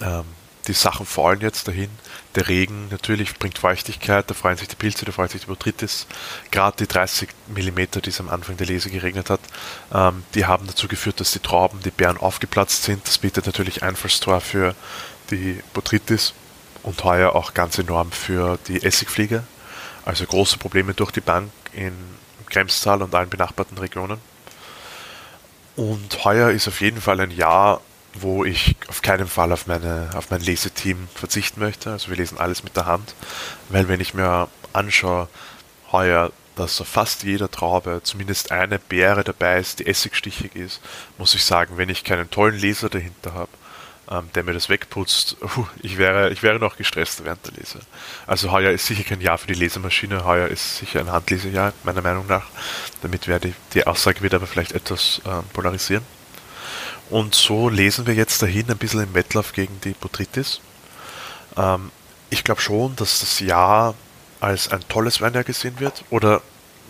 ähm, die Sachen fallen jetzt dahin. Der Regen natürlich bringt Feuchtigkeit, da freuen sich die Pilze, da freut sich die Botrytis. Gerade die 30 mm, die es am Anfang der Lese geregnet hat, ähm, die haben dazu geführt, dass die Trauben, die Beeren aufgeplatzt sind. Das bietet natürlich Einfallstor für die Botrytis und heuer auch ganz enorm für die Essigfliege. Also große Probleme durch die Bank in Kremstal und allen benachbarten Regionen. Und heuer ist auf jeden Fall ein Jahr, wo ich auf keinen Fall auf, meine, auf mein Leseteam verzichten möchte. Also wir lesen alles mit der Hand, weil wenn ich mir anschaue, heuer, dass auf fast jeder Traube zumindest eine Beere dabei ist, die essigstichig ist, muss ich sagen, wenn ich keinen tollen Leser dahinter habe, ähm, der mir das wegputzt, uh, ich, wäre, ich wäre noch gestresst während der Lese. Also heuer ist sicher kein Jahr für die Lesemaschine, heuer ist sicher ein Handlesejahr, meiner Meinung nach. Damit werde ich, die Aussage wird aber vielleicht etwas ähm, polarisieren. Und so lesen wir jetzt dahin ein bisschen im Wettlauf gegen die Botrytis. Ähm, ich glaube schon, dass das Jahr als ein tolles Weinjahr gesehen wird. Oder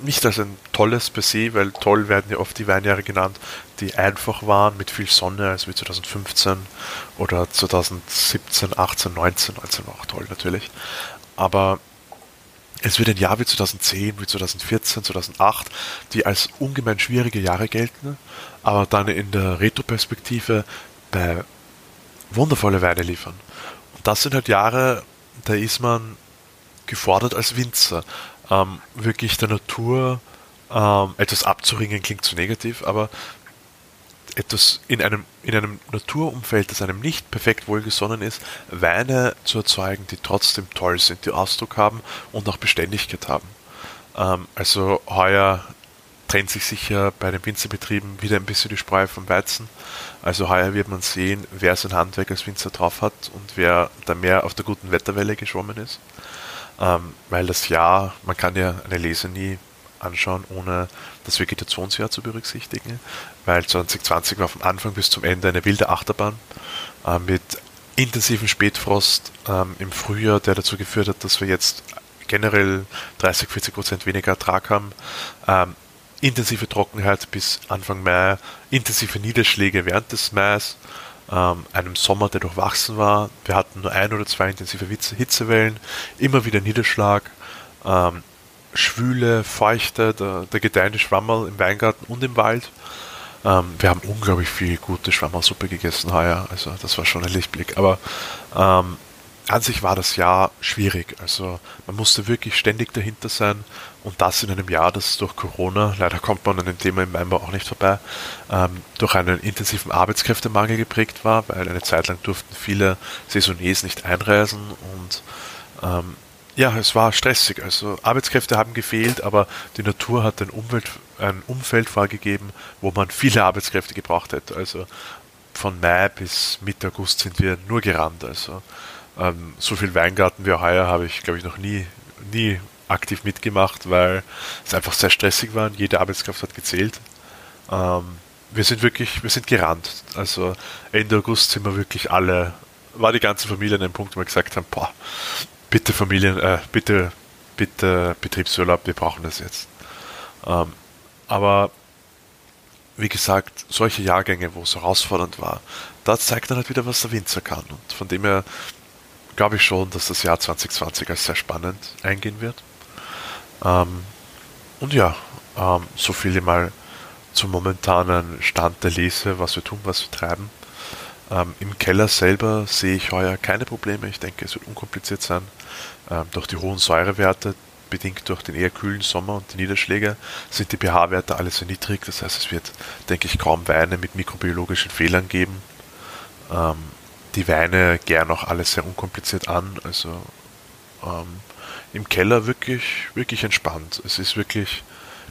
nicht als ein tolles per se, weil toll werden ja oft die Weinjahre genannt, die einfach waren mit viel Sonne, als wie 2015 oder 2017, 18, 19. 19 war auch toll natürlich. Aber es wird ein Jahr wie 2010, wie 2014, 2008, die als ungemein schwierige Jahre gelten, aber dann in der Retroperspektive bei wundervolle Weine liefern. Und das sind halt Jahre, da ist man gefordert als Winzer, ähm, wirklich der Natur ähm, etwas abzuringen, klingt zu negativ, aber etwas in einem, in einem Naturumfeld, das einem nicht perfekt wohlgesonnen ist, Weine zu erzeugen, die trotzdem toll sind, die Ausdruck haben und auch Beständigkeit haben. Ähm, also heuer trennt sich sicher bei den Winzerbetrieben wieder ein bisschen die Spreu vom Weizen. Also heuer wird man sehen, wer sein Handwerk als Winzer drauf hat und wer da mehr auf der guten Wetterwelle geschwommen ist. Ähm, weil das Jahr, man kann ja eine Lese nie anschauen, ohne das Vegetationsjahr zu berücksichtigen, weil 2020 war vom Anfang bis zum Ende eine wilde Achterbahn äh, mit intensiven Spätfrost ähm, im Frühjahr, der dazu geführt hat, dass wir jetzt generell 30, 40 Prozent weniger Ertrag haben. Ähm, intensive Trockenheit bis Anfang Mai, intensive Niederschläge während des Mais, ähm, einem Sommer, der durchwachsen war. Wir hatten nur ein oder zwei intensive Hitzewellen, immer wieder Niederschlag, ähm, schwüle, feuchte, der, der gedeihende Schwammerl im Weingarten und im Wald. Ähm, wir haben unglaublich viel gute Schwammersuppe gegessen heuer, also das war schon ein Lichtblick. Aber ähm, an sich war das Jahr schwierig. Also man musste wirklich ständig dahinter sein und das in einem Jahr, das durch Corona, leider kommt man an dem Thema im Weinbau auch nicht vorbei, ähm, durch einen intensiven Arbeitskräftemangel geprägt war, weil eine Zeit lang durften viele Saisoniers nicht einreisen und ähm, ja, es war stressig. Also Arbeitskräfte haben gefehlt, aber die Natur hat ein, Umwelt, ein Umfeld vorgegeben, wo man viele Arbeitskräfte gebraucht hätte. Also von Mai bis Mitte August sind wir nur gerannt. Also ähm, so viel Weingarten wie heuer habe ich, glaube ich, noch nie, nie aktiv mitgemacht, weil es einfach sehr stressig war und jede Arbeitskraft hat gezählt. Ähm, wir sind wirklich, wir sind gerannt. Also Ende August sind wir wirklich alle, war die ganze Familie an einem Punkt, wo wir gesagt haben, boah, bitte Familien, äh, bitte, bitte Betriebsurlaub, wir brauchen das jetzt. Ähm, aber wie gesagt, solche Jahrgänge, wo es herausfordernd war, da zeigt dann halt wieder, was der Winzer kann. Und von dem her glaube ich schon, dass das Jahr 2020 als sehr spannend eingehen wird. Ähm, und ja, ähm, so viel mal zum momentanen Stand der Lese, was wir tun, was wir treiben. Ähm, Im Keller selber sehe ich heuer keine Probleme. Ich denke, es wird unkompliziert sein. Ähm, durch die hohen Säurewerte, bedingt durch den eher kühlen Sommer und die Niederschläge, sind die pH-Werte alle sehr niedrig. Das heißt, es wird, denke ich, kaum Weine mit mikrobiologischen Fehlern geben. Ähm, die Weine gären auch alles sehr unkompliziert an. Also ähm, im Keller wirklich, wirklich entspannt. Es ist wirklich,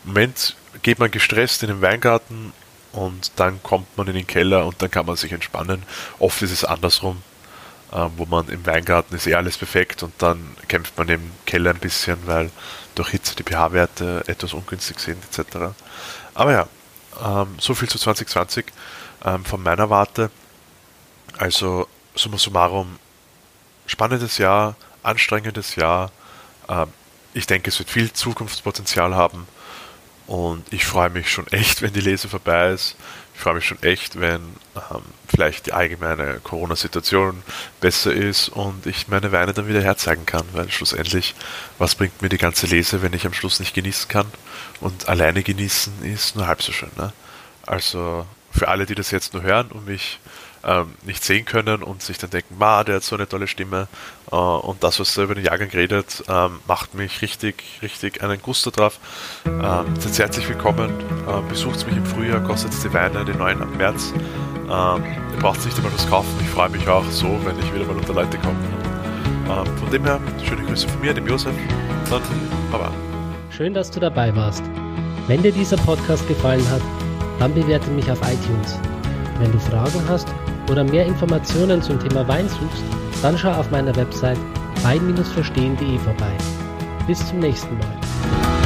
im Moment geht man gestresst in den Weingarten und dann kommt man in den Keller und dann kann man sich entspannen. Oft ist es andersrum, äh, wo man im Weingarten ist eh alles perfekt und dann kämpft man im Keller ein bisschen, weil durch Hitze die pH-Werte etwas ungünstig sind etc. Aber ja, ähm, so viel zu 2020 ähm, von meiner Warte. Also summa summarum, spannendes Jahr, anstrengendes Jahr. Ähm, ich denke, es wird viel Zukunftspotenzial haben. Und ich freue mich schon echt, wenn die Lese vorbei ist. Ich freue mich schon echt, wenn ähm, vielleicht die allgemeine Corona-Situation besser ist und ich meine Weine dann wieder herzeigen kann, weil schlussendlich, was bringt mir die ganze Lese, wenn ich am Schluss nicht genießen kann? Und alleine genießen ist nur halb so schön. Ne? Also für alle, die das jetzt nur hören und mich ähm, nicht sehen können und sich dann denken, ma, der hat so eine tolle Stimme äh, und das, was er über den Jahrgang redet, ähm, macht mich richtig, richtig einen Gusto drauf. Ähm, seid herzlich willkommen, äh, besucht mich im Frühjahr, kostet die Weine, den neuen ab März. Ähm, ihr braucht nicht einmal was kaufen, ich freue mich auch so, wenn ich wieder mal unter Leute komme. Ähm, von dem her, schöne Grüße von mir, dem Josef, dann Baba. Schön, dass du dabei warst. Wenn dir dieser Podcast gefallen hat, dann bewerte mich auf iTunes. Wenn du Fragen hast oder mehr Informationen zum Thema Wein suchst, dann schau auf meiner Website wein-verstehen.de vorbei. Bis zum nächsten Mal.